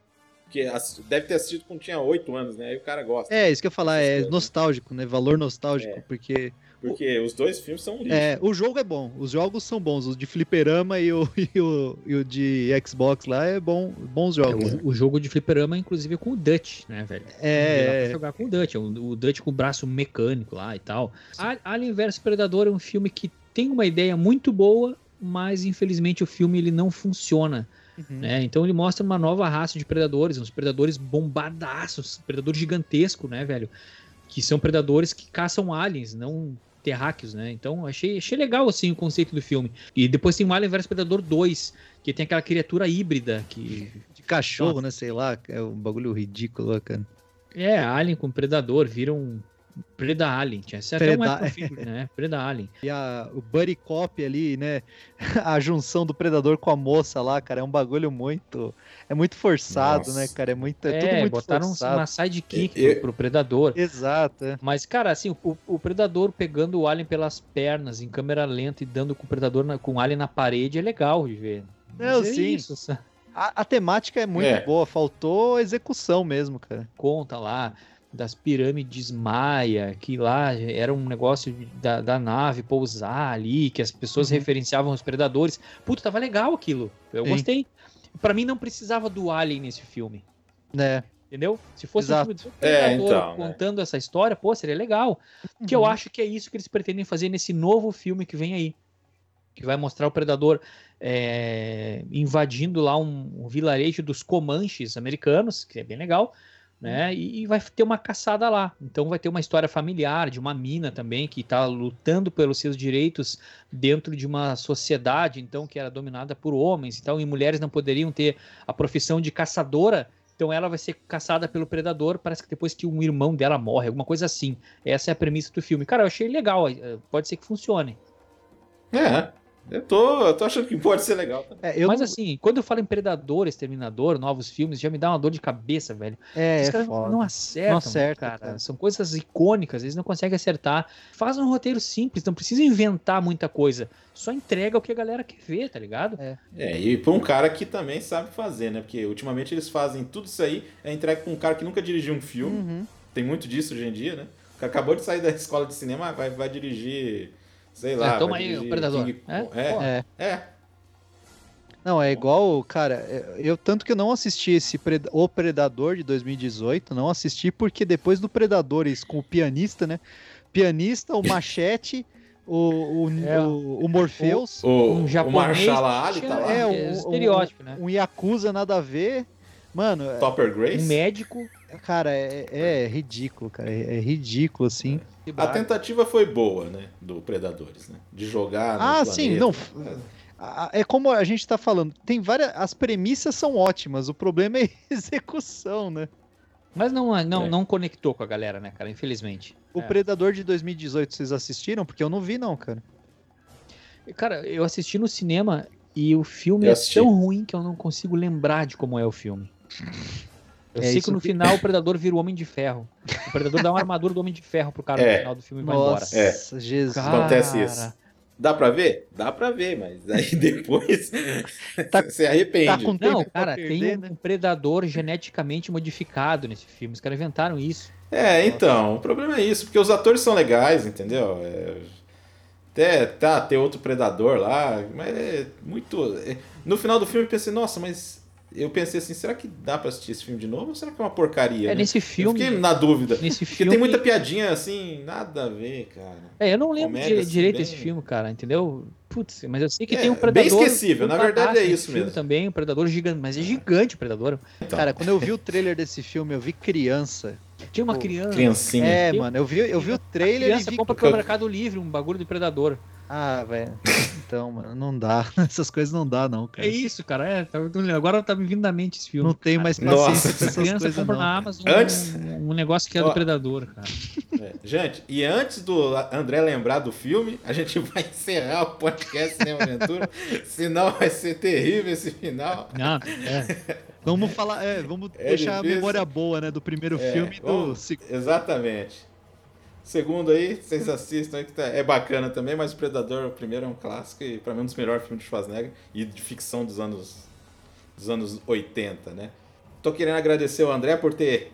Porque deve ter assistido quando tinha 8 anos, né? Aí o cara gosta. É, isso que eu ia falar, é coisas, né? nostálgico, né? Valor nostálgico, É. porque Porque os dois filmes são lixo. é, o jogo é bom, os jogos são bons, o de fliperama e o, e o, e o de Xbox lá é bom, bons É, jogos. o, o jogo de fliperama, inclusive, é com o Dutch, né, velho? Dá pra É, jogar com o Dutch, é o, o Dutch com o braço mecânico lá e tal. A- Alien vs Predador é um filme que tem uma ideia muito boa, mas infelizmente o filme ele não funciona. Uhum. né? Então ele mostra uma nova raça de predadores, uns predadores bombadaços, predador gigantesco, né, velho? Que são predadores que caçam aliens, não terráqueos, né? Então achei, achei legal assim o conceito do filme. E depois tem o Alien vs Predador 2, que tem aquela criatura híbrida que de cachorro, né? Sei lá, é um bagulho ridículo, cara. é alien com predador, vira um Preda Alien, tinha esse até um Preda- figure, né? Preda Alien. E a, o Buddy Cop ali, né? A junção do predador com a moça lá, cara, é um bagulho muito. É muito forçado, Nossa. né, cara? É, muito, é, É, tudo muito botaram forçado. uma sidekick E- pro, pro predador. Exato, é. Mas, cara, assim, o, o predador pegando o alien pelas pernas em câmera lenta e dando com o predador na- com o alien na parede é legal de ver. Não, é sim. isso, sa- A, a temática é muito É. boa, faltou execução mesmo, cara. conta lá das pirâmides maia, que lá era um negócio da, da nave pousar ali, que as pessoas Uhum. referenciavam os predadores. Puta, tava legal aquilo. Eu Sim. gostei. Pra mim não precisava do alien nesse filme. Né? Entendeu? Se fosse Exato. um filme do É, Predador então, né? contando essa história, pô, seria legal. Que eu Uhum. acho que é isso que eles pretendem fazer nesse novo filme que vem aí. Que vai mostrar o Predador é, invadindo lá um, um vilarejo dos Comanches americanos, que é bem legal, né? E, e vai ter uma caçada lá. Então vai ter uma história familiar de uma mina também que está lutando pelos seus direitos dentro de uma sociedade, então, que era dominada por homens então, e mulheres não poderiam ter a profissão de caçadora. Então ela vai ser caçada pelo predador, parece que depois que um irmão dela morre, alguma coisa assim. Essa é a premissa do filme. Cara, eu achei legal, eh, pode ser que funcione. É. Eu tô, eu tô achando que pode ser legal. É, eu Mas assim, quando eu falo em Predador, Exterminador, novos filmes, já me dá uma dor de cabeça, velho. é, Os é caras foda. não acertam, Não acerta, cara. cara. São coisas icônicas, eles não conseguem acertar. Faz um roteiro simples, não precisa inventar muita coisa. Só entrega o que a galera quer ver, tá ligado? É, e pra um cara que também sabe fazer, né? Porque ultimamente eles fazem tudo isso aí, é entregue pra um cara que nunca dirigiu um filme. Uhum. Tem muito disso hoje em dia, né? O cara acabou de sair da escola de cinema, vai, vai dirigir, sei lá. É, toma aí, o Predador. King- É? É. É. é. Não, é igual, cara, é, eu tanto que eu não assisti esse Pred- O Predador de 2018, não assisti porque depois do Predadores com o pianista, né? Pianista, o Machete, o, o, É. o, o Morpheus, O, Um o japonês Marshala Ali tá lá. é, é, o, estereótipo, um, né? um Yakuza nada a ver. Mano, é- Topper Grace. Um médico. cara, é, é ridículo, cara, é, é ridículo, assim. A tentativa foi boa, né? Do Predadores, né? De jogar. no Ah, sim, planeta. não. a- É como a gente tá falando, tem várias. As premissas são ótimas, o problema é a execução, né? Mas não, não, É. não conectou com a galera, né, cara? Infelizmente. O É. Predador de 2018, vocês assistiram? Porque eu não vi, não, cara. Cara, eu assisti no cinema e o filme Eu é assisti. tão ruim que eu não consigo lembrar de como é o filme. Eu É sei isso que no que- final o Predador vira o Homem de Ferro. O Predador dá uma armadura do Homem de Ferro pro cara no É. final do filme e vai embora. Nossa, É. Jesus. Cara, Acontece isso. Dá pra ver? Dá pra ver, mas aí depois Tá- você arrepende. tá com Não, cara, perder, tem um, né? um predador geneticamente modificado nesse filme. Os caras inventaram isso. É, então, o problema é isso, porque os atores são legais, entendeu? É, até tá, ter outro predador lá, mas é muito. é, no final do filme eu pensei, nossa, mas. Eu pensei assim, será que dá pra assistir esse filme de novo ou será que é uma porcaria? É, né? nesse Eu filme. fiquei na dúvida. Nesse Porque filme. tem muita piadinha assim, nada a ver, cara. É, eu não lembro comédia, di- assim, direito bem- desse filme, cara, entendeu? Putz, mas eu sei que É, tem um bem predador. esquecível, na verdade é isso filme mesmo. também, um predador gigante, mas é gigante o predador. Então, Cara, quando eu vi o trailer desse filme, eu vi criança. Tinha uma criança. criancinha. É, mano, eu vi, eu vi o trailer criança e vi. compra pelo Mercado Livre um bagulho de predador. Ah, velho. Então, mano, não dá. Essas coisas não dá, não, cara. É isso, cara. É, tá- agora tá me vindo na mente esse filme. Não tenho mais Nossa. paciência com A essas criança coisas, compra não. na Amazon Antes- um, um negócio que é Ó. do predador, cara. É. Gente, e antes do André lembrar do filme, a gente vai encerrar o podcast Cinema Aventura, senão vai ser terrível esse final. Não, é. Vamos falar, é, vamos É deixar difícil. a memória boa, né, do primeiro É, filme e do Exatamente. Segundo aí, vocês assistam aí que tá- é bacana também, mas o Predador, o primeiro é um clássico e pra mim é um dos melhores filmes de Schwarzenegger e de ficção dos anos dos anos 80, né? Tô querendo agradecer o André por ter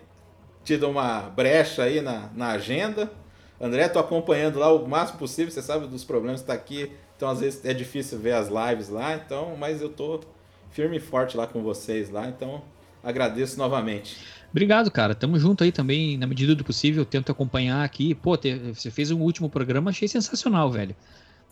tido uma brecha aí na, na agenda. André, tô acompanhando lá o máximo possível, você sabe dos problemas que tá aqui, então às vezes é difícil ver as lives lá, então, mas eu tô firme e forte lá com vocês lá, então agradeço novamente. Obrigado, cara. Tamo junto aí também, na medida do possível. Tento acompanhar aqui. Pô, te- você fez um último programa, achei sensacional, velho.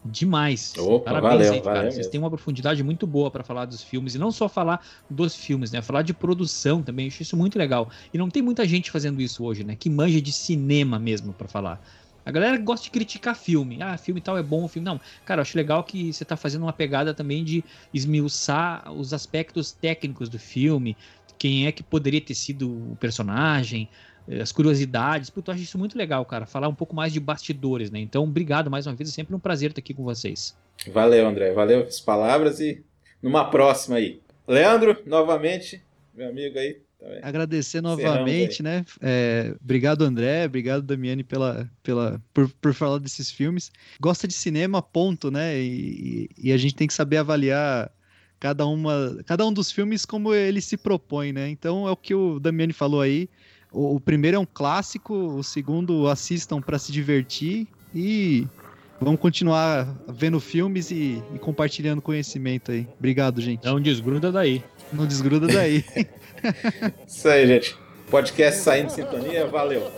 Demais. Opa, Parabéns valeu, aí, cara. valeu Vocês têm uma profundidade muito boa pra falar dos filmes. E não só falar dos filmes, né? Falar de produção também. Eu acho isso muito legal. E não tem muita gente fazendo isso hoje, né? Que manja de cinema mesmo pra falar. A galera gosta de criticar filme. Ah, filme tal é bom, filme. Não. Cara, eu acho legal que você tá fazendo uma pegada também de esmiuçar os aspectos técnicos do filme. Quem é que poderia ter sido o personagem, eh, as curiosidades. Puta, eu acho isso muito legal, cara. Falar um pouco mais de bastidores, né? Então, obrigado mais uma vez. É sempre um prazer estar aqui com vocês. Valeu, André. Valeu as palavras e numa próxima aí. Leandro, novamente, meu amigo aí. Também. agradecer Encerramos novamente, né? É, obrigado, André. Obrigado, Damiani, pela, pela, por, por falar desses filmes. Gosta de cinema, ponto, né? E, e a gente tem que saber avaliar cada, uma, cada um dos filmes como ele se propõe, né? Então é o que o Damiani falou aí. O, o primeiro é um clássico, o segundo assistam para se divertir e vamos continuar vendo filmes e, e compartilhando conhecimento aí. Obrigado, gente. Não desgruda daí. Não desgruda daí. Isso aí, gente. Podcast saindo de sintonia. Valeu.